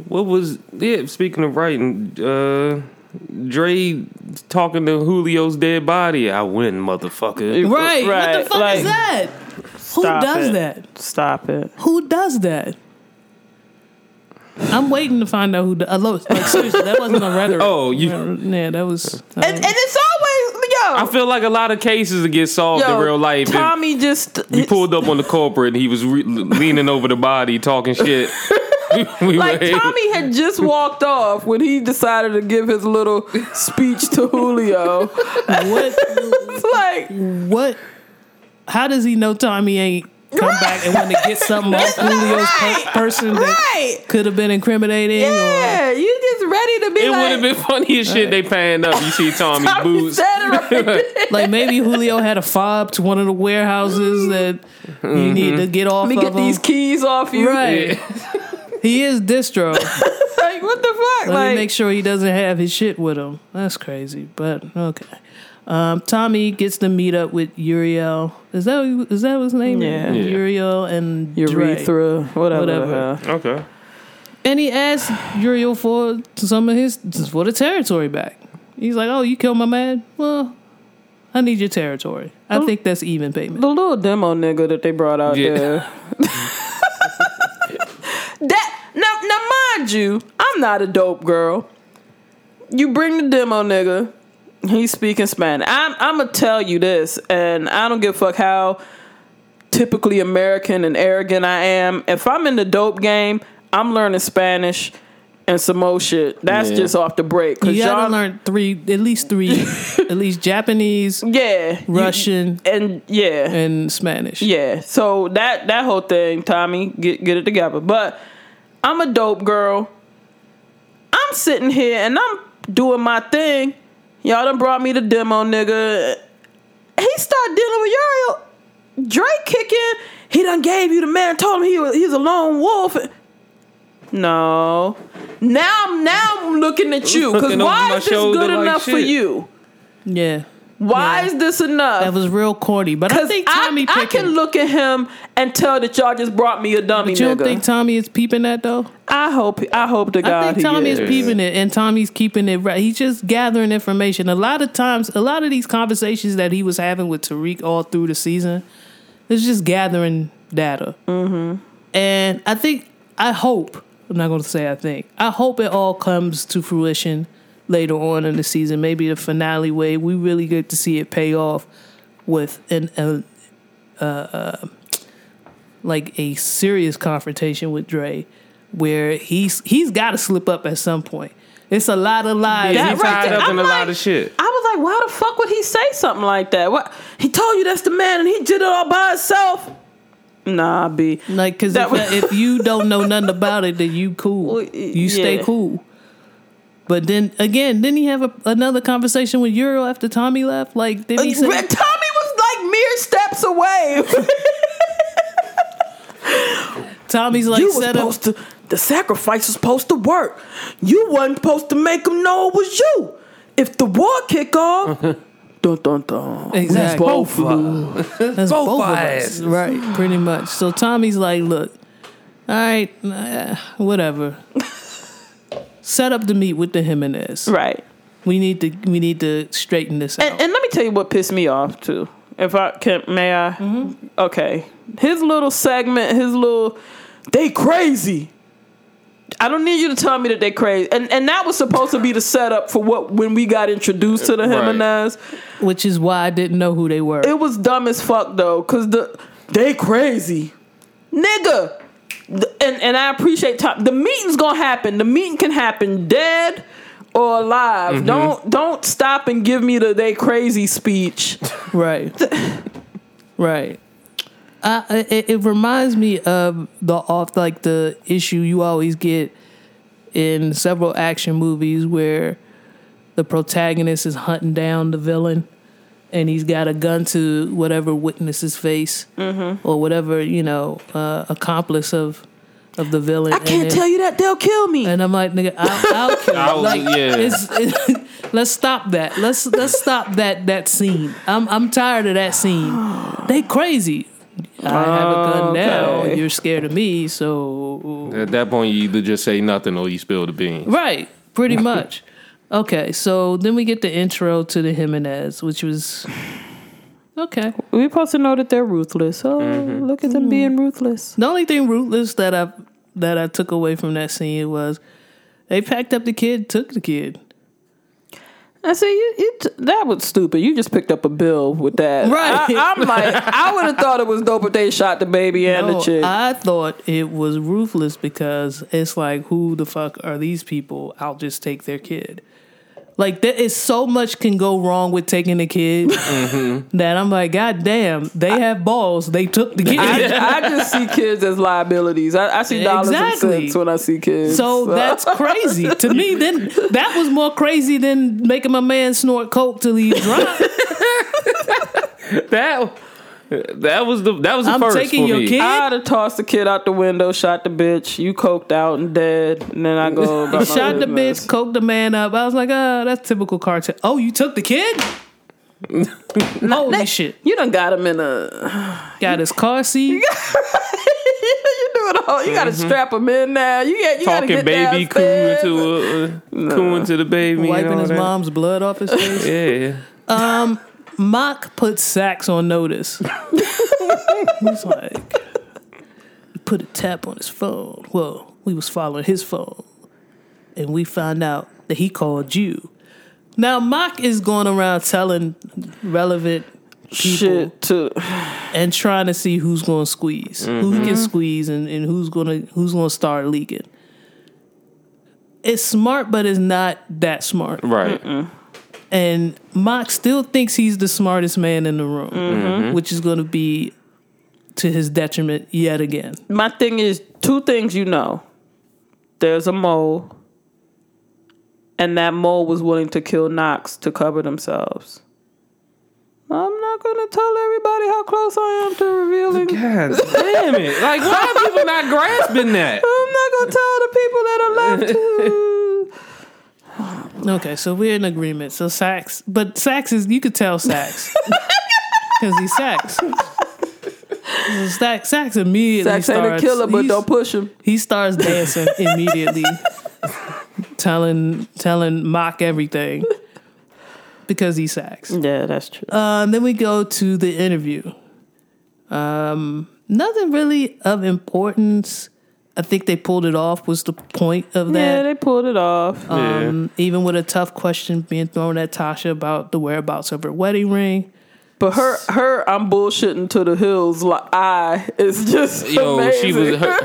What was yeah? Speaking of writing, uh, Dre talking to Julio's dead body. I win, motherfucker. Right. Right, What the fuck like- is that? Who does it. that? Stop it. Who does that? I'm waiting to find out who. Do- I love, like seriously, that wasn't a rhetoric. Oh, you- Yeah, that was. Um, and, and it's always yo. I feel like a lot of cases that get solved yo, in real life. Tommy just we pulled up on the culprit and he was re- leaning over the body talking shit. we like were able- Tommy had just walked off when he decided to give his little speech to Julio. what? Like What? How does he know Tommy ain't come back and want to get something off Julio's per- Right. person that right. could have been incriminating? Or, Yeah, you just ready to be It like. would have been funny as shit. They panned up. You see Tommy's Tommy boots. right like maybe Julio had a fob to one of the warehouses mm-hmm. that you mm-hmm. need to get off Let me of get these keys off you. Right. he is distro. Like what the fuck? Let like me make sure he doesn't have his shit with him. That's crazy, but okay. Um, Tommy gets to meet up with Uriel. Is that is that his name? Yeah. Yeah. Uriel and Dre. whatever. Whatever. Okay. And he asks Uriel for some of his for the territory back. He's like, "Oh, you killed my man. Well, I need your territory. I think that's even payment." The little demo nigga that they brought out Yeah. there. that now, now, mind you, I'm not a dope girl. You bring the demo nigga. He's speaking Spanish. I'm I'm gonna tell you this, and I don't give a fuck how typically American and arrogant I am. If I'm in the dope game, I'm learning Spanish and some more shit. That's Yeah. just off the break. Cause You gotta y'all, learn three, at least three, at least Japanese, yeah, you- Russian, and yeah, and Spanish. Yeah. So that that whole thing, Tommy, get get it together. But I'm a dope girl. I'm sitting here and I'm doing my thing. Y'all done brought me the demo, nigga. He started dealing with Uriel. Drake kicking. He done gave you the man. Told him he was he's a lone wolf. No. Now I'm now I'm looking at you because why is this shoulder good like enough for you? Yeah. Why Yeah. is this enough? That was real corny, but I think I, Tommy I, picking. can look at him and tell that y'all just brought me a dummy but you don't think Tommy is peeping that though? I hope I hope to God I think Tommy is is. peeping it, and Tommy's keeping it right. He's just gathering information. A lot of times, a lot of these conversations that he was having with Tariq all through the season, is just gathering data. Mm-hmm. And I think, I hope. I'm not going to say I think. I hope it all comes to fruition later on in the season. Maybe the finale way. We really get to see it pay off with an. A, like a serious confrontation with Dre, where he's he's got to slip up at some point. It's a lot of lies. Yeah, That he right tied there, up I'm in a lot like- of shit. I was like, why the fuck would he say something like that? What he told you that's the man and he did it all by himself. Nah, B. like because That if, was- if you don't know nothing about it, then you cool. You stay yeah. cool. But then again, didn't he have a, another conversation with Euro after Tommy left? Like, did he say? Tommy was like mere steps away. Tommy's like you was set up. to. The sacrifice was supposed to work. You wasn't supposed to make them know it was you. If the war kick off, dun dun dun. we Exactly. both lose. That's Both both, of us, right? Pretty much. So Tommy's like, look, all right, uh, whatever. Set up the meet with the Jimenez. Right. We need to we need to straighten this out. And, and let me tell you what pissed me off too. If I can, may I? Mm-hmm. Okay, his little segment, his little, they crazy. I don't need you to tell me that they crazy, and and that was supposed to be the setup for what when we got introduced to the Right. Jimenez. which is why I didn't know who they were. It was dumb as fuck though, cause the they crazy, nigga. And and I appreciate time. The meeting's gonna happen. The meeting can happen dead or alive. Mm-hmm. Don't don't stop and give me the they crazy speech. right, right. I, it, it reminds me of the off like the issue you always get in several action movies where the protagonist is hunting down the villain and he's got a gun to whatever witness's face or whatever you know uh, accomplice of of the villain. I can't tell you that they'll kill me. And I'm like, nigga, I'll, I'll kill. I you. Like, yeah. it's, it, let's stop that. Let's let's stop that that scene. I'm I'm tired of that scene. They crazy. I have a gun now. You're scared of me, so At that point, you either just say nothing or you spill the beans. right, pretty much. Okay, so then we get the intro to the Jimenez, which was okay. We're supposed to know that they're ruthless. Oh, mm-hmm. look at them mm. being ruthless. The only thing ruthless that I that I took away from that scene was they packed up the kid, took the kid. I see you. you t- that was stupid. You just picked up a bill with that. Right. I, am like, I would have thought it was dope if they shot the baby and the chick. I thought it was ruthless because it's like, who the fuck are these people? I'll just take their kid. Like there is so much can go wrong with taking a kid Mm-hmm. that I'm like, God damn, they have balls. They took the kid. I, I just see kids as liabilities. I, I see dollars Exactly. and cents when I see kids. so that's crazy to me. Then that was more crazy than making my man snort coke till he drunk. That that was the that was the I'm first taking for your me. kid. I'd have tossed the kid out the window, shot the bitch. You coked out and dead, and then I go. About my Shot the business. bitch, coked the man up. I was like, oh, that's typical cartel. Oh, you took the kid? Holy shit. You done got him in a. Got his car seat. you doing all. You got to mm-hmm. strap him in now. You get. You got to Talking get baby cooing downstairs. to uh, cooing to the baby, and wiping all his that. mom's blood off his face. Yeah, um, Mock put Saxe on notice. He's like, he put a tap on his phone. Well, we was following his phone, and we found out that he called you. Now Mock is going around telling relevant people Shit to and trying to see who's going to squeeze, who can mm-hmm. squeeze, and, and who's going to who's going to start leaking. It's smart, but it's not that smart. Right. And Mock still thinks he's the smartest man in the room, mm-hmm. which is going to be to his detriment yet again. my thing is two things you know. There's a mole, and that mole was willing to kill Knox to cover themselves. I'm not gonna tell everybody how close I am to revealing. God damn it! Like, why are people not grasping that? I'm not gonna tell the people that are left to. Okay, so we're in agreement. So Saxe, but Saxe is you could tell Saxe because he's Saxe. So Saxe, Saxe immediately Saxe ain't a killer, but don't push him. He starts dancing immediately, telling telling mock everything because he's Saxe. Yeah, that's true. Uh, and then we go to the interview. Um, nothing really of importance. I think they pulled it off. Was the point of that? yeah, they pulled it off. Um, even with a tough question being thrown at Tasha about the whereabouts of her wedding ring. But her, her, I'm bullshitting to the hills. Like I is just Yo, amazing. she was her,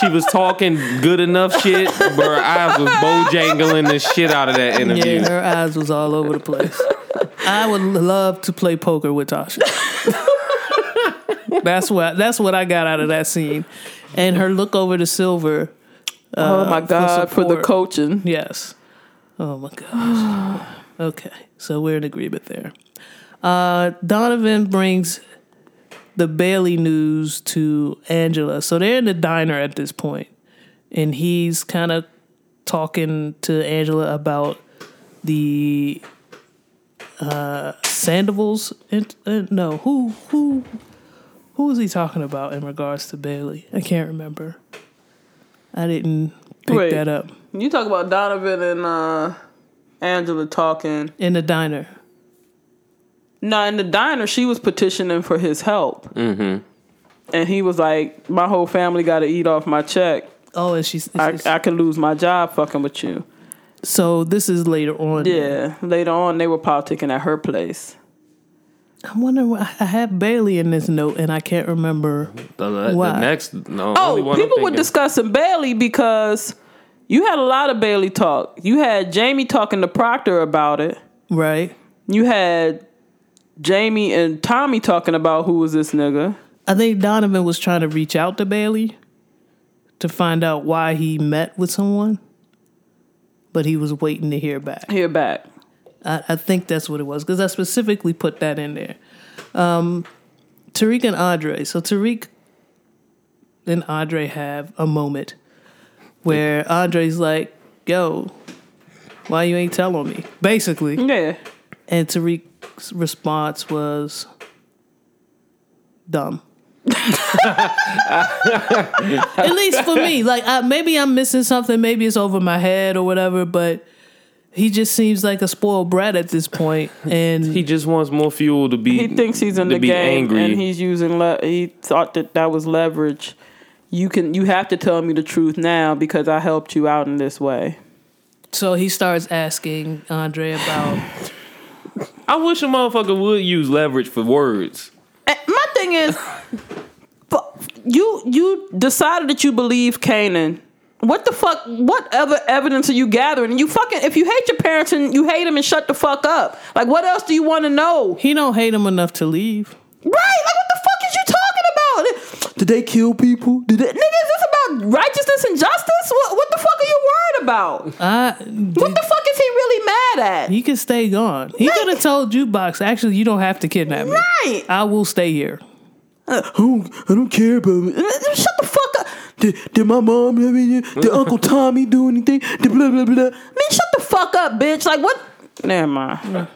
she was talking good enough shit, but her eyes was bojangling the shit out of that interview. Yeah, her eyes was all over the place. I would love to play poker with Tasha. that's what that's what I got out of that scene, and her look over to Silver. oh my god, for, the coaching. Yes. Oh my gosh. okay, so we're in agreement there. Uh, Donovan brings the Bailey news to Angela. So they're in the diner at this point, and he's kind of talking to Angela about the uh, Sandoval's. uh, no, who who who was he talking about in regards to Bailey? I can't remember. I didn't pick Wait. that up You talk about Donovan and uh, Angela talking. in the diner. No, in the diner, she was petitioning for his help. Mm-hmm. And he was like, "My whole family got to eat off my check. Oh, and she's I, I could lose my job fucking with you." so this is later on. Yeah. Later on, they were politicking at her place. I'm wondering. Why I have Bailey in this note, and I can't remember. The, the Why? next, no. Oh, only one people were discussing Bailey because you had a lot of Bailey talk. You had Jamie talking to Proctor about it. Right. You had Jamie and Tommy talking about who was this nigga. I think Donovan was trying to reach out to Bailey to find out why he met with someone, but he was waiting to hear back. Here back. I, I think that's what it was because I specifically put that in there. Um, Tariq and Andre. So Tariq and Andre have a moment where Andre's like, "Yo, why you ain't telling me?" Basically, Yeah. and Tariq's response was dumb. At least for me, like I, maybe I'm missing something. Maybe it's over my head or whatever. But he just seems like a spoiled brat at this point, and He just wants more fuel to be. He thinks he's in the game angry. and he's using le- he thought that that was leverage. You can you have to tell me the truth now because I helped you out in this way. so he starts asking Andre about. I wish a motherfucker would use leverage for words. And my thing is, you you decided that you believe Kanan. What the fuck? What other evidence are you gathering? You fucking if you hate your parents and you hate them and shut the fuck up. Like what else do you want to know? He don't hate him enough to leave. Right? Like what the fuck is you talking about? Did they kill people? Did it, nigga? Is this about righteousness and justice? What what the fuck are you worried about? I, What the fuck is he really mad at? he could stay gone. He could have told jukebox. Actually, you don't have to kidnap me. Right. I will stay here. Uh, I don't, I don't care about. Uh, Shut the fuck up. Did, did my mom, I mean, did Uncle Tommy do anything? Did blah, blah, blah. Man, shut the fuck up, bitch. Like, what? Never mind.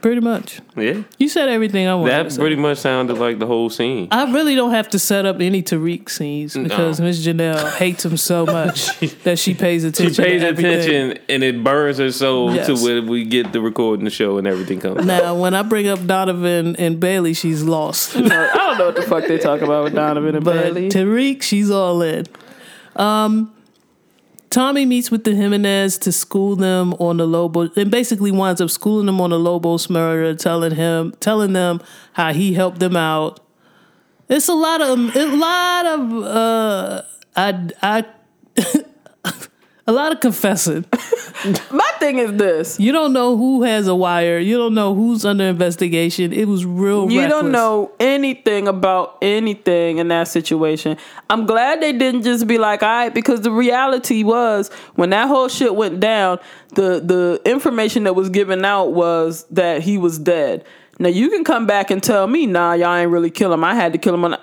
Pretty much. Yeah, You said everything I wanted to that say. pretty much sounded like the whole scene. I really don't have to set up any Tariq scenes because No. Miss Janelle hates him so much that she pays attention. She attention. pays to attention, and it burns her soul Yes. to when we get the recording the show and everything comes. Now, when I bring up Donovan and Bailey, she's lost. I don't know what the fuck they talk about with Donovan and But Bailey. Tariq, she's all in. Um, Tommy meets with the Jimenez to school them on the Lobo, and basically winds up schooling them on the Lobos murder, telling him, telling them how he helped them out. It's a lot of, a lot of, uh, I, I, a lot of confessing. My thing is this. You don't know who has a wire. You don't know who's under investigation. It was real. You reckless. don't know anything about anything in that situation. I'm glad they didn't just be like, all right, because the reality was when that whole shit went down, the the information that was given out was that he was dead. Now you can come back and tell me, nah, y'all ain't really kill him. I had to kill him on.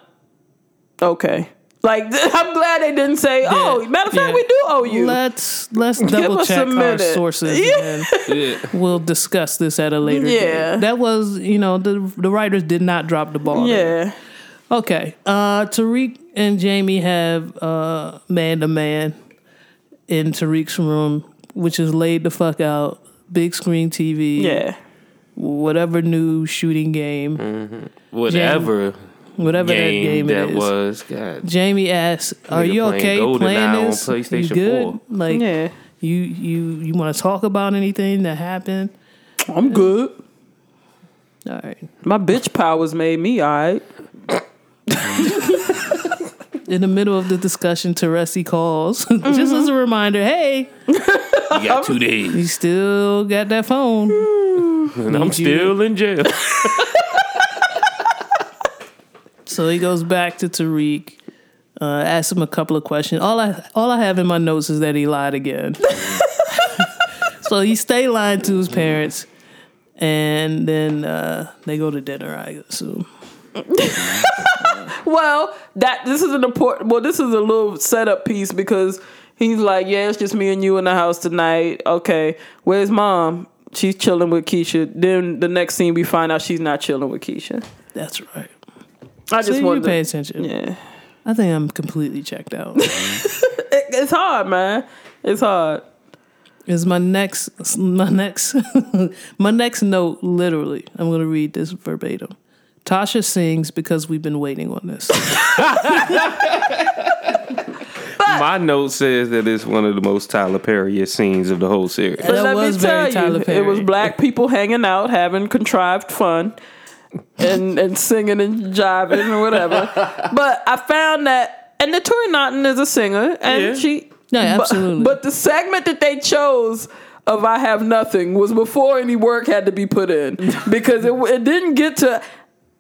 Okay. Like I'm glad they didn't say, oh, matter of fact, Yeah. we do owe you. Let's let's double us check our sources Yeah. and Yeah. we'll discuss this at a later Yeah. date. That was, you know, the the writers did not drop the ball. there. yeah. Okay. Uh Tariq and Jamie have uh man to man in Tariq's room, which is laid the fuck out. Big screen TV. Yeah. Whatever new shooting game. Whatever Whatever that game game that is. was. God. Jamie asks, "Are you playing okay GoldenEye playing on this? you PlayStation good? 4. Like, Yeah. you you you want to talk about anything that happened? I'm good. All right. My bitch powers made me all right. In the middle of the discussion, Teresi calls just Mm-hmm. as a reminder. Hey, You got two days, you still got that phone? and I'm Need you- still in jail. So he goes back to Tariq, uh, asks him a couple of questions. All I all I have in my notes is that he lied again. so he stayed lying to his parents, and then uh, they go to dinner. I assume. Well, that this is an important. Well, this is a little setup piece because he's like, "Yeah, it's just me and you in the house tonight." Okay, where's mom? She's chilling with Keisha. Then the next scene, we find out she's not chilling with Keisha. That's right. I So just you wanted pay to. attention. Yeah, I think I'm completely checked out. It- it's hard, man. It's hard. is my next my next my next note literally. I'm going to read this verbatim. Tasha sings because we've been waiting on this. My note says that it's one of the most Tyler Perry scenes of the whole series. That let was me very tell Tyler you, it was black people hanging out, having contrived fun, and and singing and jiving or whatever. But I found that, and Naturi Naughton is a singer, and Yeah. she, Yeah, but- absolutely. But, the segment that they chose of "I Have Nothing" was before any work had to be put in because it it didn't get to.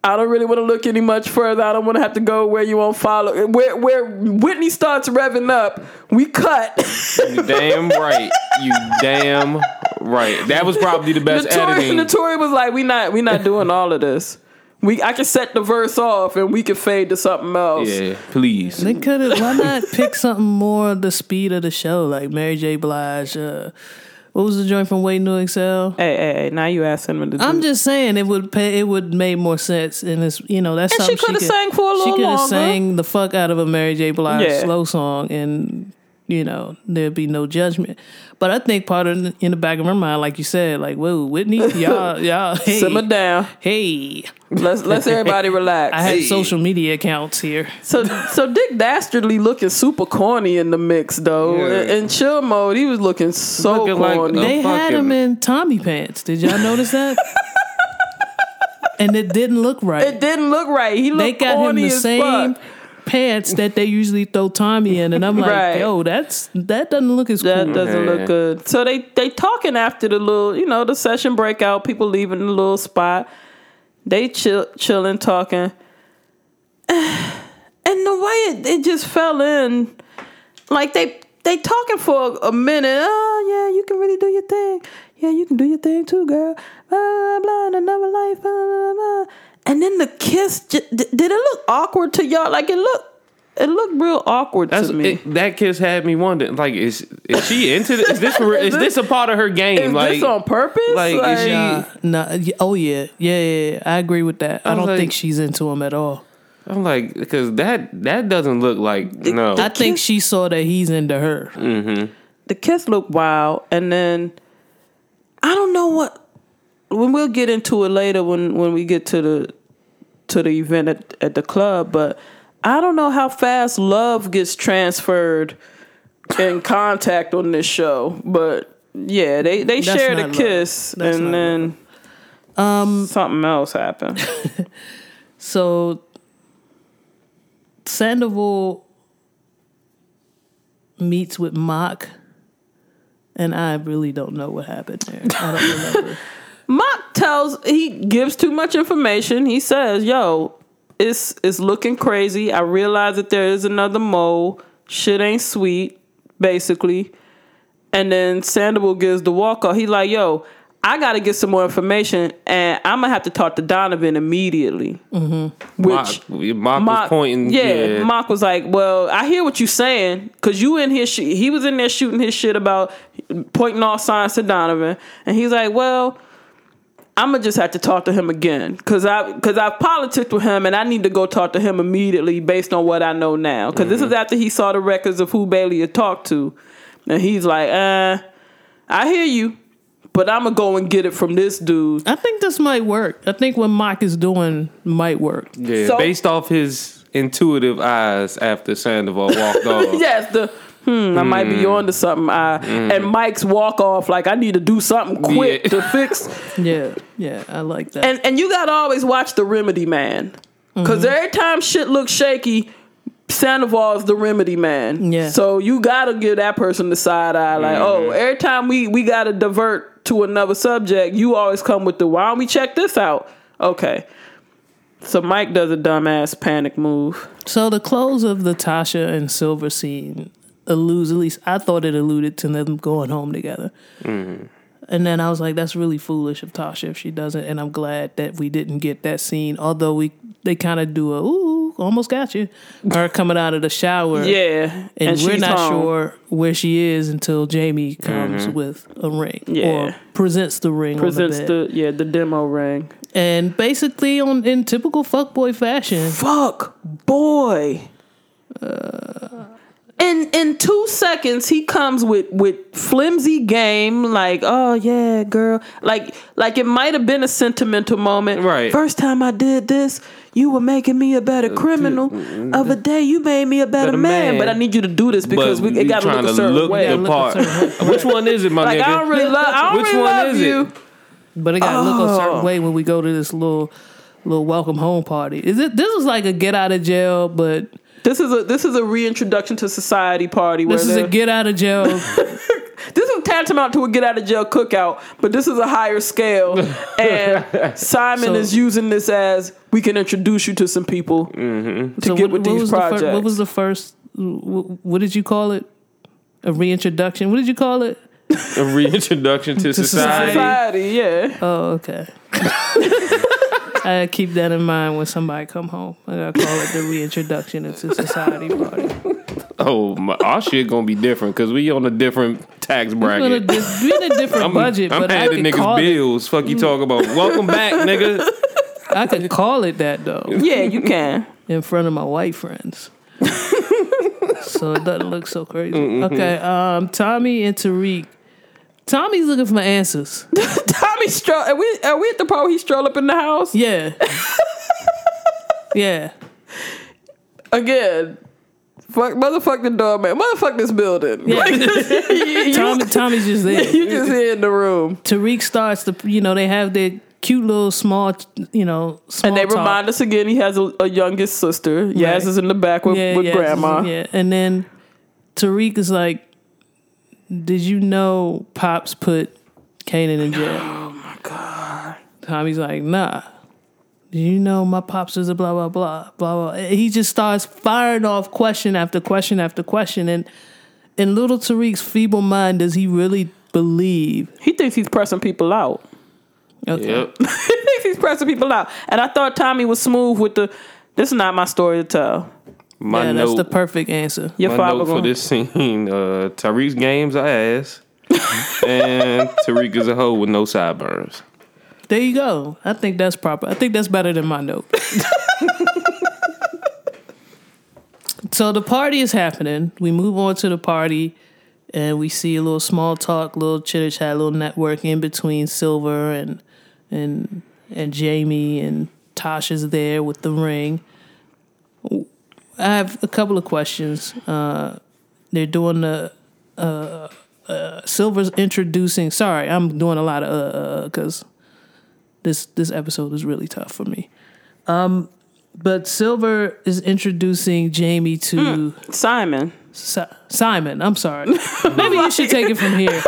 I don't really want to look any much further. I don't want to have to go where you won't follow. Where where Whitney starts revving up, we cut. You damn right. You damn right. That was probably the best Naturi, editing. Naturi was like, "We not, we not doing all of this. We, I can set the verse off, and we can fade to something else." Yeah, please. They could have. Why not pick something more the speed of the show, like Mary J. Blige? Uh, what was the joint from Waiting to Exhale? Hey, hey, hey, now you asking me to do. I'm just saying it would pay. It would make more sense, and it's you know that's And she something coulda sang for a She little could have sang the fuck out of a Mary J. Blige Yeah. slow song, and you know there'd be no judgment. But I think part of in the back of her mind, like you said, like whoa, Whitney, y'all, y'all, hey, simmer down. hey, Let's let's everybody relax. I have social media accounts here. so so Dick Dastardly looking super corny in the mix though. Yeah. In, in chill mode, he was looking so Looking corny. a- They had him in Tommy pants. Did y'all notice that? and it didn't look right. it didn't look right. He looked they got him corny the as same fuck. Pants that they usually throw Tommy in, and I'm like, Right. yo, that's that doesn't look as good. That cool. doesn't Yeah. look good. So they they talking after the little, you know, the session breakout. People leaving the little spot. They chill, chilling, talking, and the way it, it just fell in, like they they talking for a minute. Oh yeah, you can really do your thing. Yeah, you can do your thing too, girl. Blah blah blah. Another life. Blah, blah, blah. And then the kiss. j- d- Did it look awkward to y'all? Like it looked. It looked real awkward That's, to me. it, that kiss had me wondering. Like, is is she into this? Is this for, is this a part of her game? Is like, this on purpose? like, is she- Nah, nah, oh yeah, yeah, yeah, yeah. I agree with that. I, I don't like- think she's into him at all. I'm like, because that that doesn't look like no. I think she saw that he's into her. Mm-hmm. the kiss looked wild, and then I don't know what. When we'll get into it later when when we get to the to the event at, at the club, but I don't know how fast love gets transferred in contact on this show, but yeah, they they That's shared a kiss, and then um something else happened. So Sandoval meets with Mock, and I really don't know what happened there. I don't remember. Mock tells he gives too much information. He says, "Yo, it's it's looking crazy. I realize that there is another mole. Shit ain't sweet, basically." And then Sandoval gives the walk off. He like, "Yo, I got to get some more information, and I'm gonna have to talk to Donovan immediately." Mm-hmm. Which Mock, Mock was pointing. yeah, Yeah, Mock was like, "Well, I hear what you're saying, cause you in his shit. He was in there shooting his shit about pointing all signs to Donovan, and he's like, well." I'm gonna just have to talk to him again because I because I politicked with him and I need to go talk to him immediately based on what I know now because this is after he saw the records of who Bailey had talked to and he's like, uh, I hear you, but I'm gonna go and get it from this dude. I think this might work. I think what Mike is doing might work. yeah. So- based off his intuitive eyes after Sandoval walked off. yes, the hmm, I might be on to something. I, And Mike's walk off like I need to do something quick Yeah. to fix. Yeah, yeah, I like that. And and you gotta always watch the remedy man. Mm-hmm. Cause every time shit looks shaky, Sandoval is the remedy man. Yeah. So you gotta give that person the side eye, like, oh, every time we we gotta divert to another subject, you always come with the why don't we check this out? Okay. So Mike does a dumbass panic move. So the close of the Tasha and Silver scene alludes, at least I thought it alluded to them going home together. Mm-hmm. And then I was like, that's really foolish of Tasha if she doesn't. And I'm glad that we didn't get that scene, although we they kind of do a ooh, almost got you, her coming out of the shower. Yeah. And, we're not home. sure where she is until Jamie mm-hmm. comes with a ring Yeah. or presents the ring. Presents the, the yeah, the demo ring. and basically on in typical fuckboy fashion, Fuck boy. Uh, in in two seconds he comes with with flimsy game like oh yeah girl like like it might have been a sentimental moment Right. first time i did this you were making me a better uh, criminal mm, of a mm. day you made me a better, Better man. man. but i need you to do this because we, we it gotta look a certain look way the look a part. certain Which one is it, my like nigga? i don't really love i don't Which really one love is it? but it gotta look a Oh. certain way when we go to this little little welcome home party. Is it? This is like a get out of jail, but this is a this is a reintroduction to society party where this is a get out of jail. This is tantamount to a get out of jail cookout, but this is a higher scale. And Simon So- is using this as we can introduce you to some people mm-hmm. to So get what, with what these was the projects. fir- what was the first? wh- What did you call it? A reintroduction. What did you call it? A reintroduction to, society. society? Yeah. Oh, okay. I keep that in mind when somebody come home. I gotta call it the reintroduction into society party. Oh, my, our shit gonna be different because we on a different tax We're, in a bracket. di- we're in a different I'm, budget, I'm but I niggas call it. bills. Fuck you talking about? Welcome back, nigga. I could call it that though Yeah, you can. in front of my white friends, so it doesn't look so crazy. Okay, um, Tommy and Tariq. Tommy's looking for answers. Tommy stroll. Are we, are we at the part where he stroll up in the house? Yeah, yeah. Again. Fuck, motherfuck the doorman. Motherfuck this building. Like, you, Tommy, Tommy's just there. you just here in the room. Tariq starts the, you know, they have their cute little small, you know, small And they talk. remind us again he has a, a youngest sister. Yaz Right. is in the back with, with yeah, grandma. Yeah, and then Tariq is like, "Did you know Pops put Kanan in jail?" Oh my god. Tommy's like, "Nah." Do you know my pops is a blah blah blah blah blah? He just starts firing off question after question after question, and in little Tariq's feeble mind, does he really believe? He thinks he's pressing people out. Okay. Yep. he thinks he's pressing people out. And I thought Tommy was smooth with the. This is not my story to tell. My yeah, note. that's the perfect answer. Your my father note for this scene: uh, Tariq's games are ass, and Tariq is a hoe with no sideburns. There you go. I think that's proper. I think that's better than my note. so the party is happening. We move on to the party and we see a little small talk, little chitter chat, little network in between Silver and and and Jamie and Tasha's there with the ring. I have a couple of questions. Uh, they're doing the uh, uh, Silver's introducing. Sorry, I'm doing a lot of uh because this this episode is really tough for me. Um, but Silver is introducing Jamie to Simon. Si- Simon. I'm sorry. Maybe you should take it from here.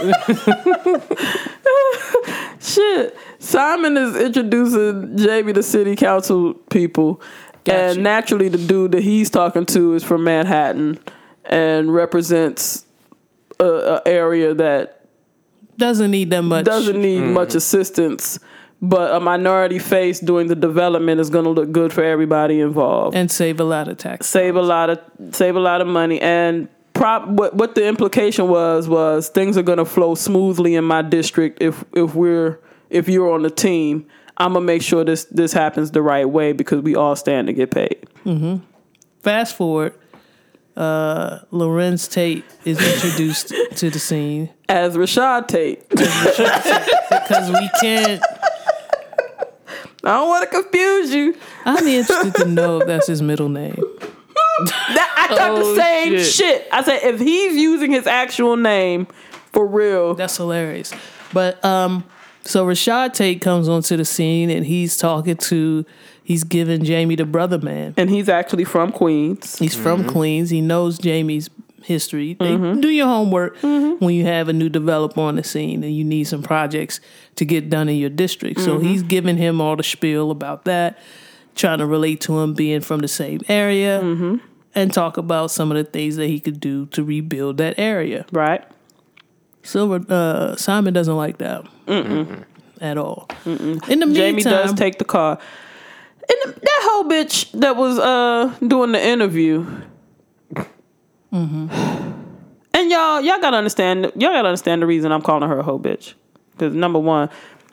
Shit. Simon is introducing Jamie to city council people. Gotcha. And naturally, the dude that he's talking to is from Manhattan and represents a, a area that Doesn't need that much. doesn't need hmm. much assistance. But a minority face doing the development is going to look good for everybody involved. and save a lot of tax. save a lot of save a lot of money and prop what what the implication was was things are going to flow smoothly in my district if if we're if you're on the team i'm going to make sure this this happens the right way because we all stand to get paid Fast forward, uh, Larenz Tate is introduced to the scene as rashad tate because we can't. i don't want to confuse you I'm interested to know if that's his middle name. that, i thought Oh, the same shit. shit. i said if he's using his actual name for real That's hilarious. But um, so Rashad Tate comes onto the scene and he's talking to, he's giving Jamie the brother man. and he's actually from queens He's from mm-hmm. Queens. He knows Jamie's history. They mm-hmm. do your homework mm-hmm. when you have a new developer on the scene and you need some projects to get done in your district. So he's giving him all the spiel about that, trying to relate to him being from the same area, and talk about some of the things that he could do to rebuild that area. right Silver uh, Simon doesn't like that at all. In the meantime, Jamie does take the car. And that whole bitch that was uh doing the interview. And y'all, y'all gotta understand. Y'all gotta understand the reason I'm calling her a whole bitch. Because number one,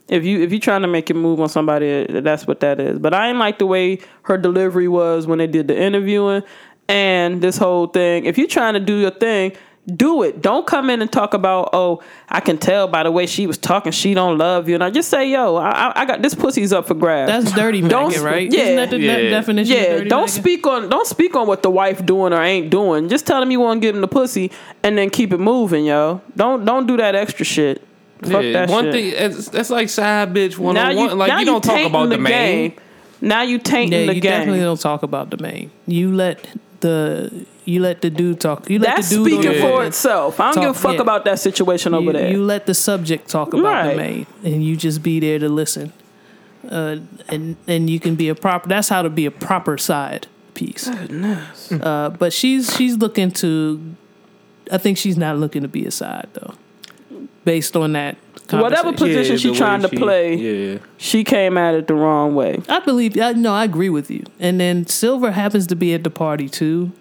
if you if you're trying to make a move on somebody, that's what that is. But I ain't like the way her delivery was when they did the interviewing and this whole thing. If you trying to do your thing, do it. Don't come in and talk about, oh, I can tell by the way she was talking, she don't love you. And I just say, yo, I, I- I got this pussy's up for grabs. that's dirty Don't macking, sp- right? yeah. Isn't that the Yeah. definition? of yeah, dirty don't macking? speak on don't speak on what the wife doing or ain't doing. Just tell him you want to give him the pussy and then keep it moving, yo. Don't don't do that extra shit. Fuck Yeah, that one shit. thing that's, that's like side bitch one now on you one. Like now you don't talk about the, main. game. Now you tainting Yeah, the you definitely don't talk about the main. You let the you let the dude talk. You let That's the dude speaking on the- for itself. I don't Talk- give a fuck yeah. about that situation over you, there. you let the subject talk about Right. the maid, and you just be there to listen. Uh, and and you can be a proper. That's how to be a proper side piece. Uh, but she's she's looking to. I think she's not looking to be a side though, based on that. Whatever position Yeah, she the way trying to she- play. Yeah. she came at it the wrong way. I believe. I, no, I agree with you. And then Silver happens to be at the party too,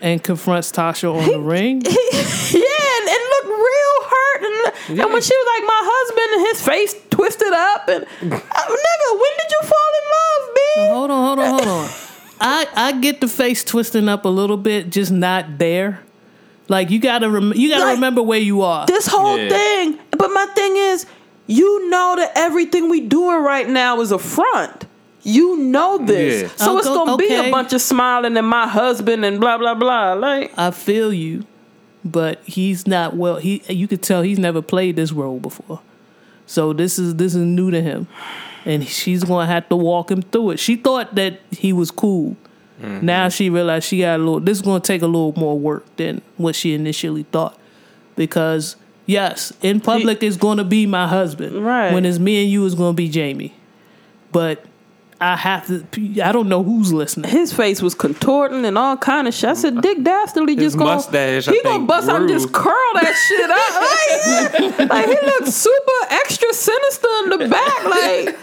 and confronts Tasha on the ring. yeah, and it looked real hurt. And, and when she was like, my husband and his face twisted up, and uh, nigga, when did you fall in love, B? Hold on, hold on, hold on. I I get the face twisting up a little bit, just not there. Like you gotta rem- you gotta Like, remember where you are. This whole Yeah. thing. But my thing is, you know that everything we doing right now is a front. You know this. Yeah. So it's Okay, gonna be a bunch of smiling and my husband and blah blah blah. Like I feel you, but he's not well. He you could tell he's never played this role before, so this is this is new to him, and she's gonna have to walk him through it. She thought that he was cool. Mm-hmm. Now she realized she got a little. This is gonna take a little more work than what she initially thought, because yes, in public it's gonna be my husband. Right. When it's me and you, it's gonna be Jamie, but. I have to. I don't know who's listening. his face was contorting and all kind of shit. I said, Dick Dastardly just gonna mustache, I he gonna think, bust out and just curl that shit up. Like, like he looked super extra sinister in the back. Like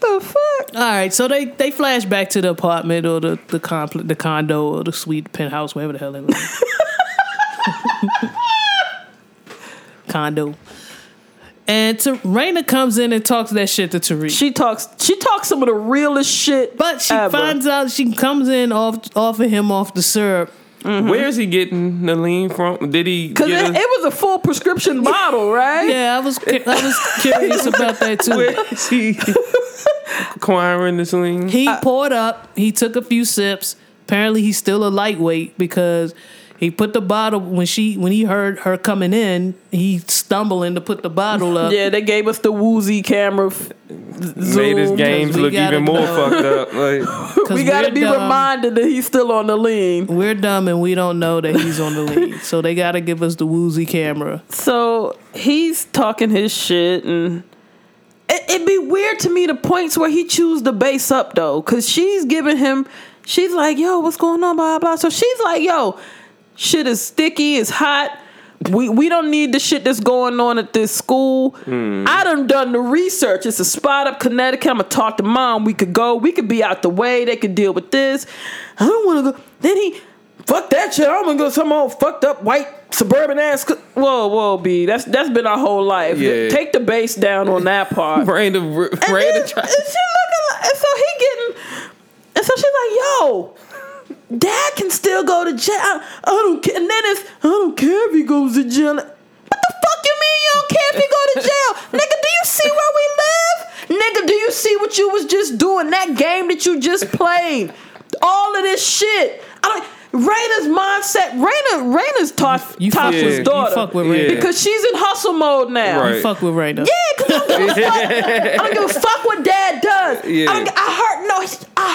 the fuck. All right, so they they flash back to the apartment or the the compl- the condo or the suite penthouse, wherever the hell they live. condo. And to, Raina comes in and talks that shit to Tariq. She talks. She talks some of the realest shit. but she ever. finds out she comes in off off of him off the syrup. Mm-hmm. Where is he getting the lean from? Did he Cause get it, a, it was a full prescription bottle, right? Yeah, I was cu- I was curious about that too. where is he acquiring this lean? He poured up. He took a few sips. Apparently, he's still a lightweight because He put the bottle when she when he heard her coming in, he stumbling to put the bottle up. Yeah, they gave us the woozy camera. F- Made his games look even more know. fucked up. Like, 'Cause We gotta be dumb. reminded that he's still on the lean. We're dumb and we don't know that he's on the lead. so they gotta give us the woozy camera. So he's talking his shit, and it, it'd be weird to me the points where he chews the bass up though, because she's giving him. She's like, "Yo, what's going on?" Blah blah. So she's like, "Yo, shit is sticky, it's hot." We, we don't need the shit that's going on at this school. Hmm. I done done the research. It's a spot up Connecticut. I'm gonna talk to mom. We could go. We could be out the way. They could deal with this. I don't want to go. Then he, fuck that shit. I'm gonna go some old fucked up white suburban ass. co- Whoa, whoa, B. That's that's been our whole life. Yeah. Take the base down on that part. Brandon, And, Brandon then, tried. and she looking like, and so he getting, and so she's like, yo, dad can still go to jail. I, I don't care. And then it's, I don't care if he goes to jail. What the fuck you mean you don't care if he go to jail? Nigga, do you see where we live? Nigga, do you see what you was just doing? That game that you just played. All of this shit. I don't Raina's mindset. Raina, Raina's Ta- You fuck Tasha's with- you fuck with Raina. Because she's in hustle mode now. Right. You fuck with Raina. Yeah, cause I don't give a fuck. I don't give a fuck what dad does. Yeah. I, don't, I heard no.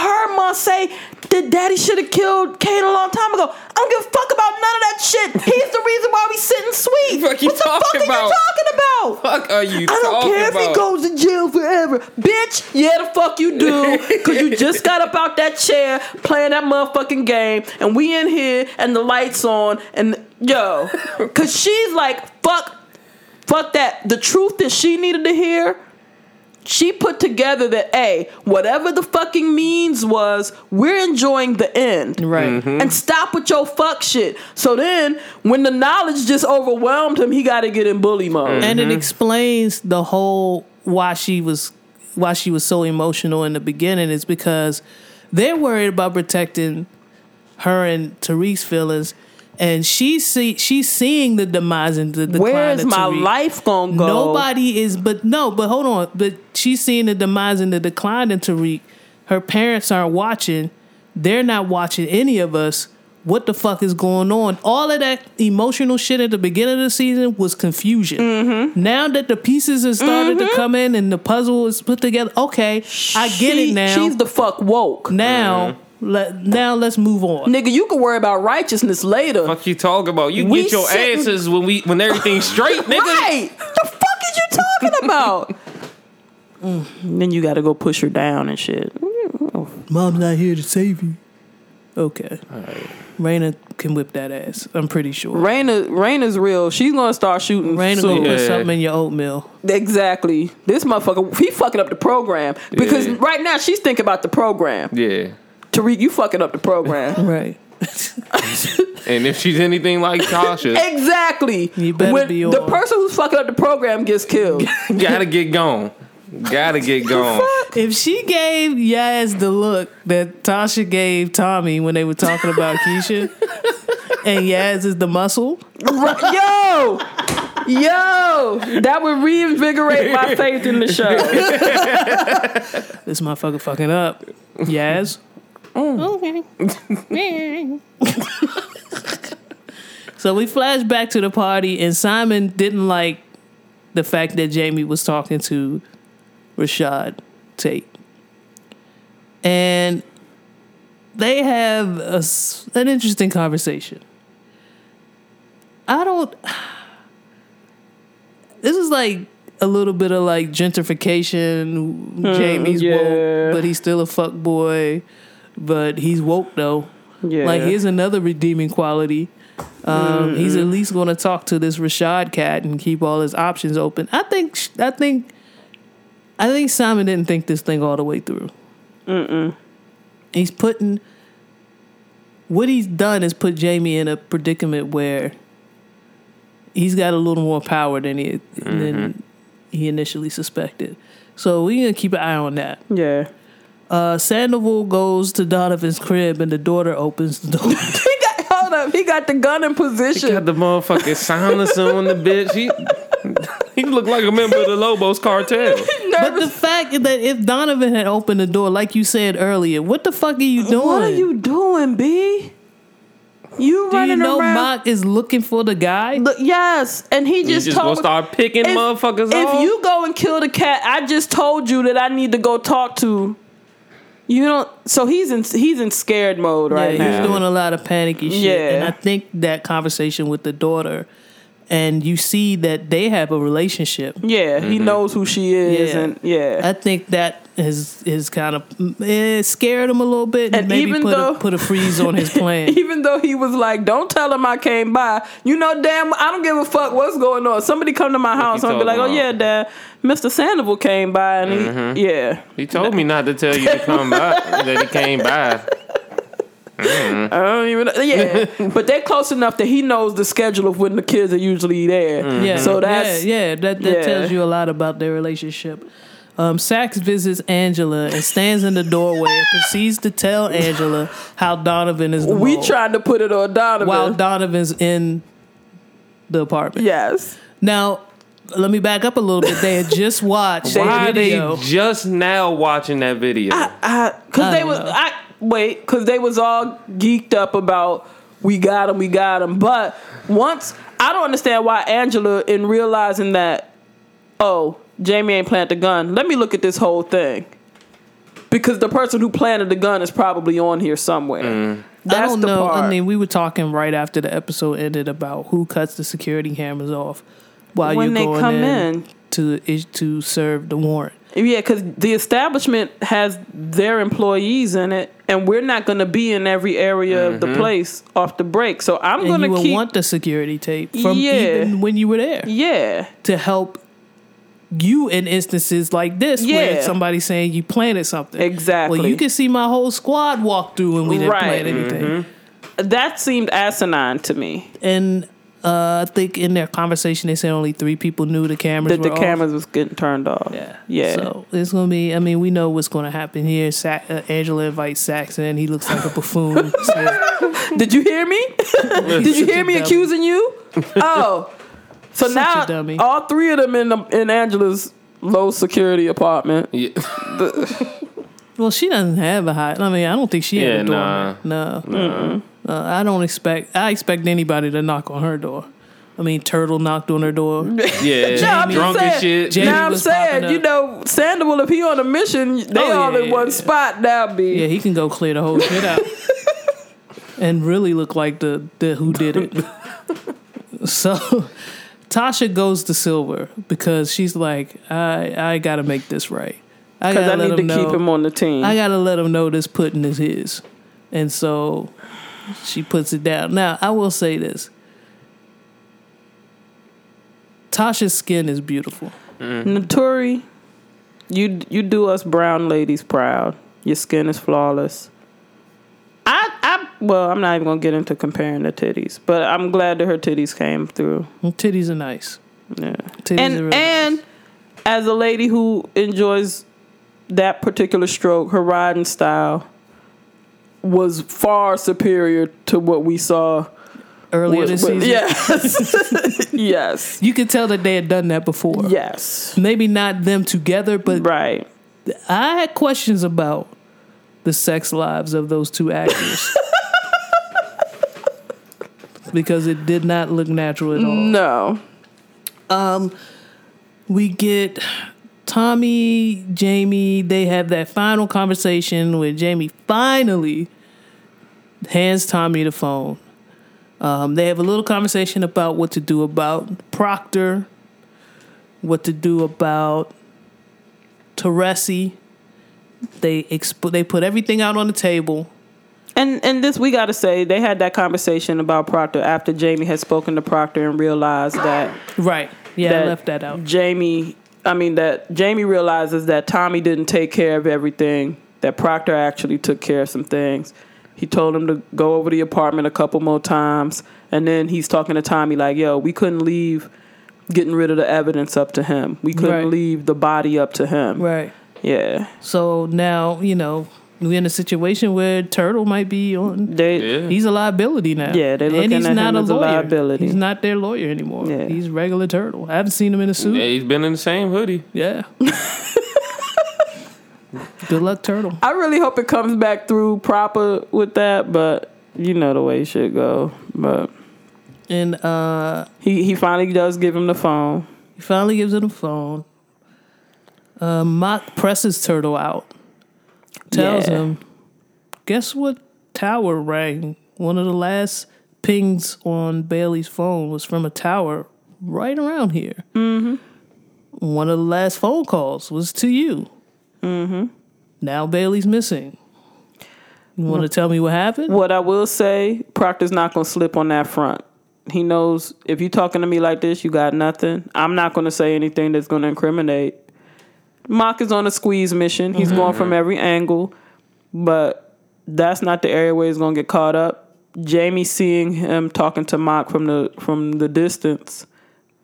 Heard mom say that daddy should have killed Kane a long time ago. I don't give a fuck about none of that shit. He's the reason why we sitting sweet. What the fuck are about? you talking about? fuck are you I don't care about? if he goes to jail forever. Bitch, yeah, the fuck you do. Cause you just got up out that chair playing that motherfucking game, and we in here and the lights on, and yo, cause she's like, fuck, fuck that. The truth that she needed to hear, she put together that a whatever the fucking means was, we're enjoying the end. Right. Mm-hmm. And stop with your fuck shit. So then, when the knowledge just overwhelmed him, he got to get in bully mode. Mm-hmm. And it explains the whole why she was why she was so emotional in the beginning is because they're worried about protecting her and Tariq's feelings, and she see she's seeing the demise and the decline Where's my Tariq. life gonna go? Nobody is, but no, but hold on. But she's seeing the demise and the decline in Tariq. Her parents aren't watching. They're not watching any of us. What the fuck is going on? All of that emotional shit at the beginning of the season was confusion. Mm-hmm. Now that the pieces have started to come in and the puzzle is put together, okay, I get it now. She's the fuck woke. now, let, now let's move on. Nigga, you can worry about righteousness later. Fuck you talking about? You We get your sitting- answers when we when everything's straight, nigga. Right. The fuck is you talking about? Mm, Then you got to go push her down and shit. Mom's not here to save you. Okay. All right. Raina can whip that ass. I'm pretty sure. Raina, Raina's real. She's gonna start shooting Raina soon. gonna put something in your oatmeal. Exactly. This motherfucker, he fucking up the program because Yeah. right now she's thinking about the program. Yeah. Tariq, you fucking up the program. Right. And if she's anything like Tasha, exactly. You better when be the person who's fucking up the program gets killed. gotta get gone. Gotta get gone. If she gave Yaz the look that Tasha gave Tommy when they were talking about Keisha, and Yaz is the muscle, yo, yo, that would reinvigorate my faith in the show. this motherfucker fucking up. Yaz. Okay. Mm. so we flash back to the party, and Simon didn't like the fact that Jamie was talking to Rashad Tate. And they have a s an interesting conversation. I don't. This is like a little bit of like gentrification. Hmm, Jamie's yeah. woke, but he's still a fuck boy. But he's woke though. Yeah. Like here's another redeeming quality. Um, He's at least going to talk to this Rashad cat and keep all his options open. I think. I think. I think Simon didn't think this thing all the way through. Mm-mm. He's putting. What he's done is put Jamie in a predicament where he's got a little more power than he than he initially suspected. So we're gonna keep an eye on that. yeah. Uh, Sandoval goes to Donovan's crib and the daughter opens the door. He got hold up. He got the gun in position. He got the motherfucking silencer on the bitch. He he looked like a member of the Lobos cartel. but the fact that if Donovan had opened the door, like you said earlier, what the fuck are you doing? What are you doing, B? You Do you running know around? Mock is looking for the guy? Look, yes, and he just, just told gonna start picking if, motherfuckers If off? you go and kill the cat, I just told you that I need to go talk to. You don't. So he's in he's in scared mode right yeah, now. he's doing a lot of panicky shit. Yeah. And I think that conversation with the daughter, and you see that they have a relationship. yeah, he knows who she is, Yeah. and yeah, I think that is is kind of it scared him a little bit, and, And maybe even put though- a, put a freeze on his plan. even though he was like, "Don't tell him I came by," you know, damn, I don't give a fuck what's going on. Somebody come to my house, and I'll be like, "Oh talking yeah, Dad, Mr. Sandoval came by," and Mm-hmm. he, yeah, He told me not to tell you to come by. That he came by. I don't even, yeah, but they're close enough that he knows the schedule of when the kids are usually there. yeah, so that's yeah, yeah. That that yeah. tells you a lot about their relationship. Um, Saxe visits Angela and stands in the doorway and proceeds to tell Angela how Donovan is the we mole, tried to put it on Donovan. while Donovan's in the apartment. yes, Now, let me back up a little bit. They had just watched Why a are they just now watching that video? I because I they don't was. I wait because they was all geeked up about we got him, we got him. But once I don't understand why Angela in realizing that oh Jamie ain't planted the gun. Let me look at this whole thing because the person who planted the gun is probably on here somewhere. Mm. That's I don't know. part. I mean, we were talking right after the episode ended about who cuts the security cameras off while When you're they going come in, in. to to serve the warrant. Yeah, because the establishment has their employees in it, and we're not going to be in every area of the mm-hmm. place off the break. So I'm going you to would keep. want the security tape from Yeah. even when you were there yeah, to help you in instances like this where Yeah. somebody's saying you planted something. Exactly. Well, you can see my whole squad walk through and we didn't Right. plant anything. Mm-hmm. that seemed asinine to me. And uh, I think in their conversation they said only three people knew the cameras That the were off. cameras was getting turned off. Yeah. Yeah. So it's gonna be. I mean, we know what's gonna happen here. Sa- uh, Angela invites Saxon. He looks like a buffoon. So, Did you hear me? Did you hear me dummy. accusing you? Oh, so Such now dummy. all three of them in the, in Angela's low security apartment. Yeah. well, she doesn't have a high. I mean, I don't think she Yeah, had a door. nah. No. Uh, I don't expect. I expect anybody to knock on her door. I mean, Turtle knocked on her door. Yeah, No, I'm drunk saying, as shit. Jamie now I'm saying, you know, Sandoval, if he on a mission, they Oh, all yeah, in yeah, one yeah. spot now, B. Yeah, he can go clear the whole shit out and really look like the the who did it. so Tasha goes to Silver because she's like, I I gotta make this right. I Because gotta I need to him keep him on the team. I gotta let him know this pudding is his, and so she puts it down. Now I will say this: Tasha's skin is beautiful. Mm-hmm. Naturi, you you do us brown ladies proud. Your skin is flawless. I I well, I'm not even gonna get into comparing the titties, but I'm glad that her titties came through. Her titties are nice. Yeah. Titties are and really and nice. as a lady who enjoys that particular stroke, her riding style was far superior to what we saw. earlier with- this season, Yes, yes, you could tell that they had done that before. yes. Maybe not them together, but Right. I had questions about the sex lives of those two actors. because it did not look natural at all. No. Um we get Tommy, Jamie, they have that final conversation where Jamie finally hands Tommy the phone. Um, they have a little conversation about what to do about Proctor, what to do about Teresi. They exp- they put everything out on the table. And and this we got to say they had that conversation about Proctor after Jamie had spoken to Proctor and realized that Right. Yeah, I left that out. Jamie, I mean that Jamie realizes that Tommy didn't take care of everything. That Proctor actually took care of some things. He told him to go over the apartment a couple more times, and then he's talking to Tommy like, "Yo, we couldn't leave getting rid of the evidence up to him. We couldn't Right. leave the body up to him." Right. Yeah, So now, you know, we're in a situation where Turtle might be on they. Yeah. He's a liability now. Yeah, they're and he's at not him a as a lawyer. liability. He's not their lawyer anymore. Yeah. He's regular turtle. I haven't seen him in a suit. Yeah, he's been in the same hoodie. Yeah. Good luck, turtle. I really hope it comes back through proper with that, but you know the way shit go. But And uh, he he finally does give him the phone. he finally gives her the phone. Uh, Mock presses Turtle out. Tells Yeah. him, guess what tower rang? One of the last pings on Bailey's phone was from a tower right around here. Mm-hmm. One of the last phone calls was to you. Mm-hmm. Now Bailey's missing. You want to tell me what happened? What I will say, Proctor's not gonna slip on that front. He knows if you're talking to me like this, you got nothing. I'm not gonna say anything that's gonna incriminate. Mock is on a squeeze mission. He's going from every angle, but that's not the area where he's gonna get caught up. Jamie seeing him talking to Mock from the from the distance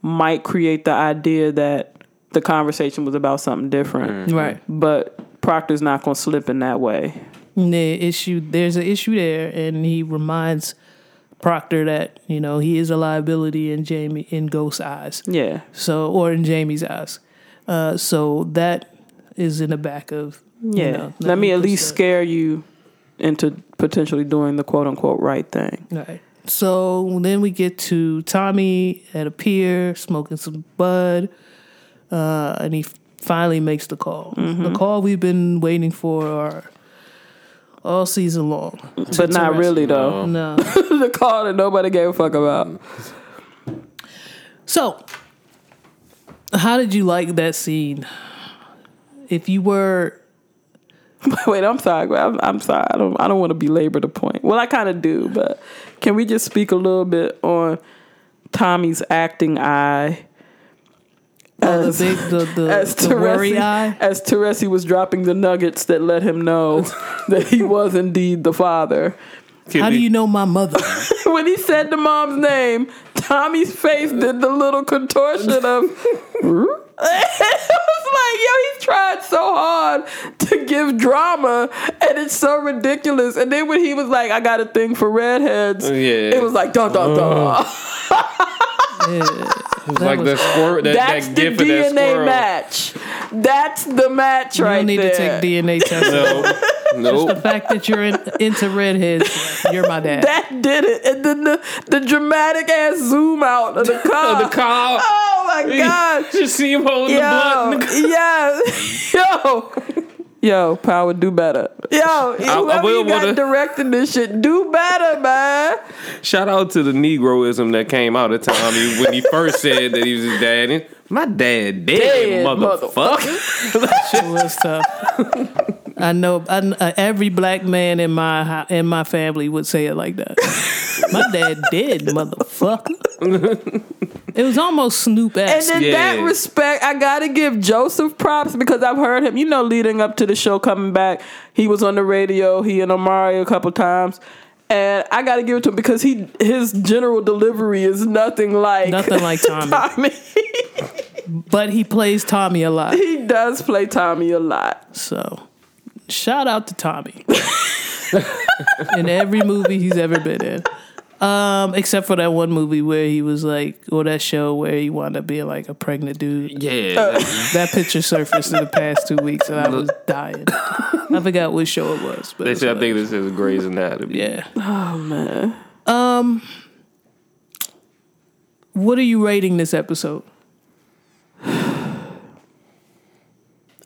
might create the idea that the conversation was about something different. Right. But Proctor's not gonna slip in that way. the issue there's an issue there and he reminds Proctor that, you know, he is a liability in Jamie in Ghost's eyes. Yeah. So or in Jamie's eyes. Uh so that is in the back of you Yeah. know, Let me at least 90%. scare you into potentially doing the quote unquote right thing. Right. So then we get to Tommy at a pier smoking some bud, uh, and he finally makes the call. Mm-hmm. The call we've been waiting for all season long. But not really though. No. the call that nobody gave a fuck about. So, how did you like that scene? If you were, Wait, I'm sorry. I'm, I'm sorry. I don't I don't want to belabor the point. Well, I kind of do, but can we just speak a little bit on Tommy's acting eye? Oh, the As- big, the the, As the Teresi, eye, as Teresi was dropping the nuggets that let him know that he was indeed the father. Can how do you know my mother? when he said the mom's name, Tommy's face did the little contortion of. it was like, yo, he's tried so hard to give drama, and it's so ridiculous. And then when he was like, I got a thing for redheads, Yeah. it was like, dun dun dun. Uh. It's like the squirt, that, That's that the gif of that DNA match. That's the match you right don't need to take DNA tests. No, just The fact that you're in, into redheads, you're my dad. that did it. And then the, the dramatic ass zoom out of the car. the car. Oh my god. Just see him holding the Yo, blunt. in the- yeah, yo, yo, power, do better. Yo, whoever will you got wanna- directing this shit, do better, man. Shout out to the Negroism that came out of Tommy when he first said that he was his daddy. My dad dead, Dead, motherfucker. It was tough. I know I, uh, every black man in my in my family would say it like that. my dad dead, motherfucker. it was almost Snoop ass. And esque. in that respect, I gotta give Joseph props because I've heard him. You know, leading up to the show coming back, he was on the radio. He and Omari a couple times. And I gotta give it to him because he his general delivery is nothing like Nothing like Tommy. Tommy. But he plays Tommy a lot. he does play Tommy a lot. So shout out to Tommy. in every movie he's ever been in. Um, except for that one movie where he was like, or that show where he wound up being like a pregnant dude. Yeah. That picture surfaced in the past two weeks, and I was dying. I forgot which show it was, but They it was said, I think this is Grey's Anatomy. yeah. Oh man. Um, what are you rating this episode?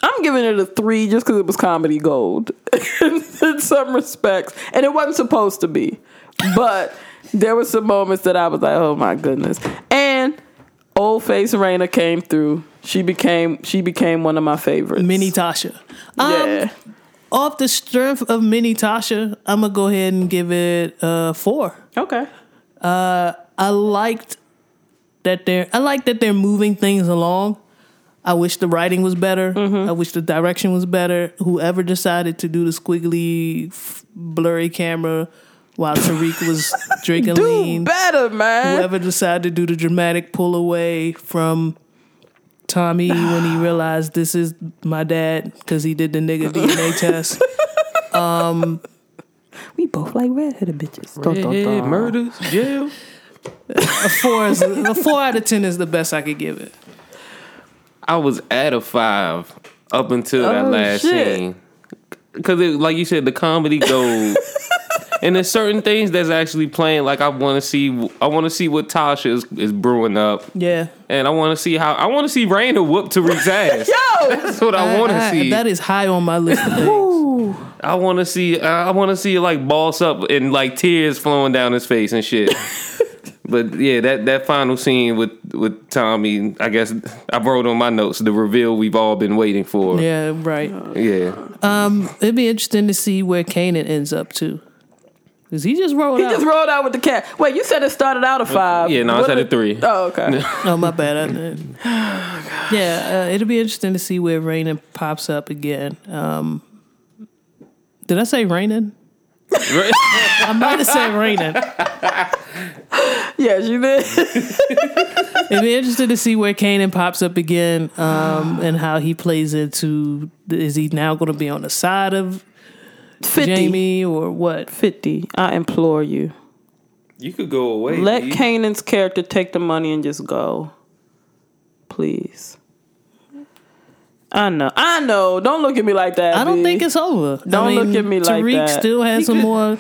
I'm giving it a three just because it was comedy gold in some respects, and it wasn't supposed to be, but there were some moments that I was like, "Oh my goodness!" And old face Raina came through. She became she became one of my favorites. Mini Tasha. Um, yeah. Off the strength of Mini Tasha, I'm gonna go ahead and give it a four. Okay. Uh, I liked that they're I like that they're moving things along. I wish the writing was better. Mm-hmm. I wish the direction was better. Whoever decided to do the squiggly, f- blurry camera while Tariq was drinking Do lean. better, man. Whoever decided to do the dramatic pull away from Tommy when he realized this is my dad because he did the nigga DNA test. Um, We both like redheaded bitches. Dun, dun, Yeah, dun. murders, jail. A four is a four out of ten is the best I could give it. I was at a five up until that Oh, last shit. scene. Because, like you said, the comedy gold. and there's certain things that's actually playing. Like I want to see, I want to see what Tasha is, is brewing up, Yeah. and I want to see how I want to see Raina whoop Tariq's ass. Yo, That's what I, want to see. That is high on my list of things. I want to see. Uh, I want to see like boss up and like tears flowing down his face and shit. but yeah, that that final scene with with Tommy, I guess I wrote on my notes the reveal we've all been waiting for. Yeah, right. Yeah. Um, It'd be interesting to see where Kanan ends up too. Cause he just rolled he out. just rolled out with the cat. Wait, you said it started out at five. Yeah, no, I said did- at three. Oh, okay. oh my bad. I didn't. yeah, uh, it'll be interesting to see where Rainen pops up again. Um, did I say Rainen? I might have said Rainen. yes, you did. It'd be interesting to see where Kanan pops up again, um, and how he plays into. Is he now going to be on the side of 50. Jamie or what? 50. I implore you. You could go away. Let B. Kanan's character take the money and just go. Please. I know. I know. Don't look at me like that. I don't B. think it's over. Don't I mean, look at me like Tariq that. Tariq still has He some could- more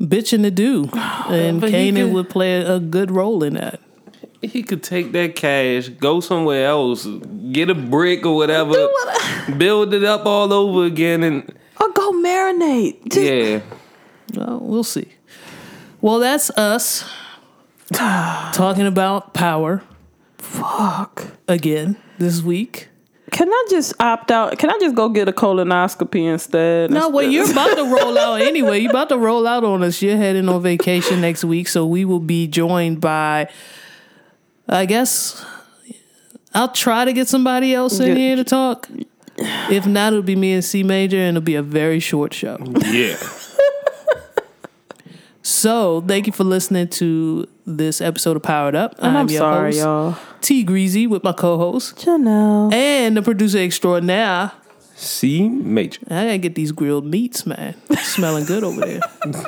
bitching to do, and But he Kanan could- would play a good role in that. He could take that cash, go somewhere else, get a brick or whatever, build it up all over again, and Or go marinate. Just, yeah. Well, we'll see. Well, that's us talking about power Fuck. again this week. Can I just opt out? Can I just go get a colonoscopy instead? No, well, you're about to roll out anyway. You're about to roll out on us. You're heading on vacation next week, so we will be joined by, I guess, I'll try to get somebody else in Yeah. here to talk. If not, it'll be me and C Major, and it'll be a very short show. Yeah. So, thank you for listening to this episode of Powered Up. And I'm your sorry, host, y'all. T Greasy, with my co-host Janelle. and the producer extraordinaire. C major. I gotta get these grilled meats, man. Smelling good over there.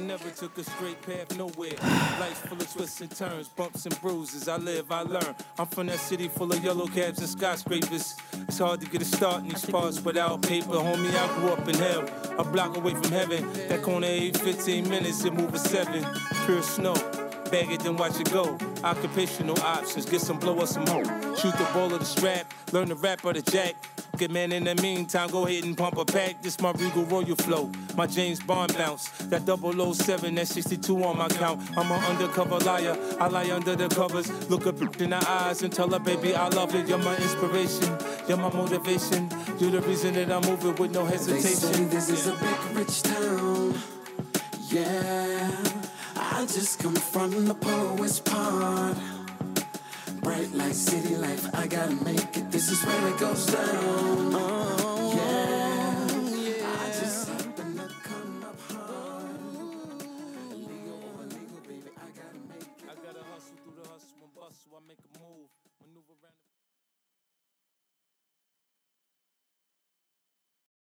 never took a straight path nowhere. Life's full of twists and turns, bumps and bruises. I live, I learn. I'm from that city full of yellow cabs and skyscrapers. It's hard to get a start in these parts without paper. Homie, I grew up in hell, a block away from heaven. That corner ain't 15 minutes, it move a seven. Pure snow. Bag it, then watch it go. Occupational options, get some blow or some hoe. Shoot the ball of the strap, learn the rap or the jack. Good man, in the meantime, go ahead and pump a pack. This my Regal Royal flow, my James Bond bounce. That 007, that 62 on my count. I'm an undercover liar, I lie under the covers. Look up in the eyes and tell her, baby, I love it. You're my inspiration, you're my motivation. You're the reason that I'm moving with no hesitation. They say hesitation. this is a big rich town. Yeah, I just come from the poorest part. Bright light, city life, I gotta make it. This is where it goes down. Oh,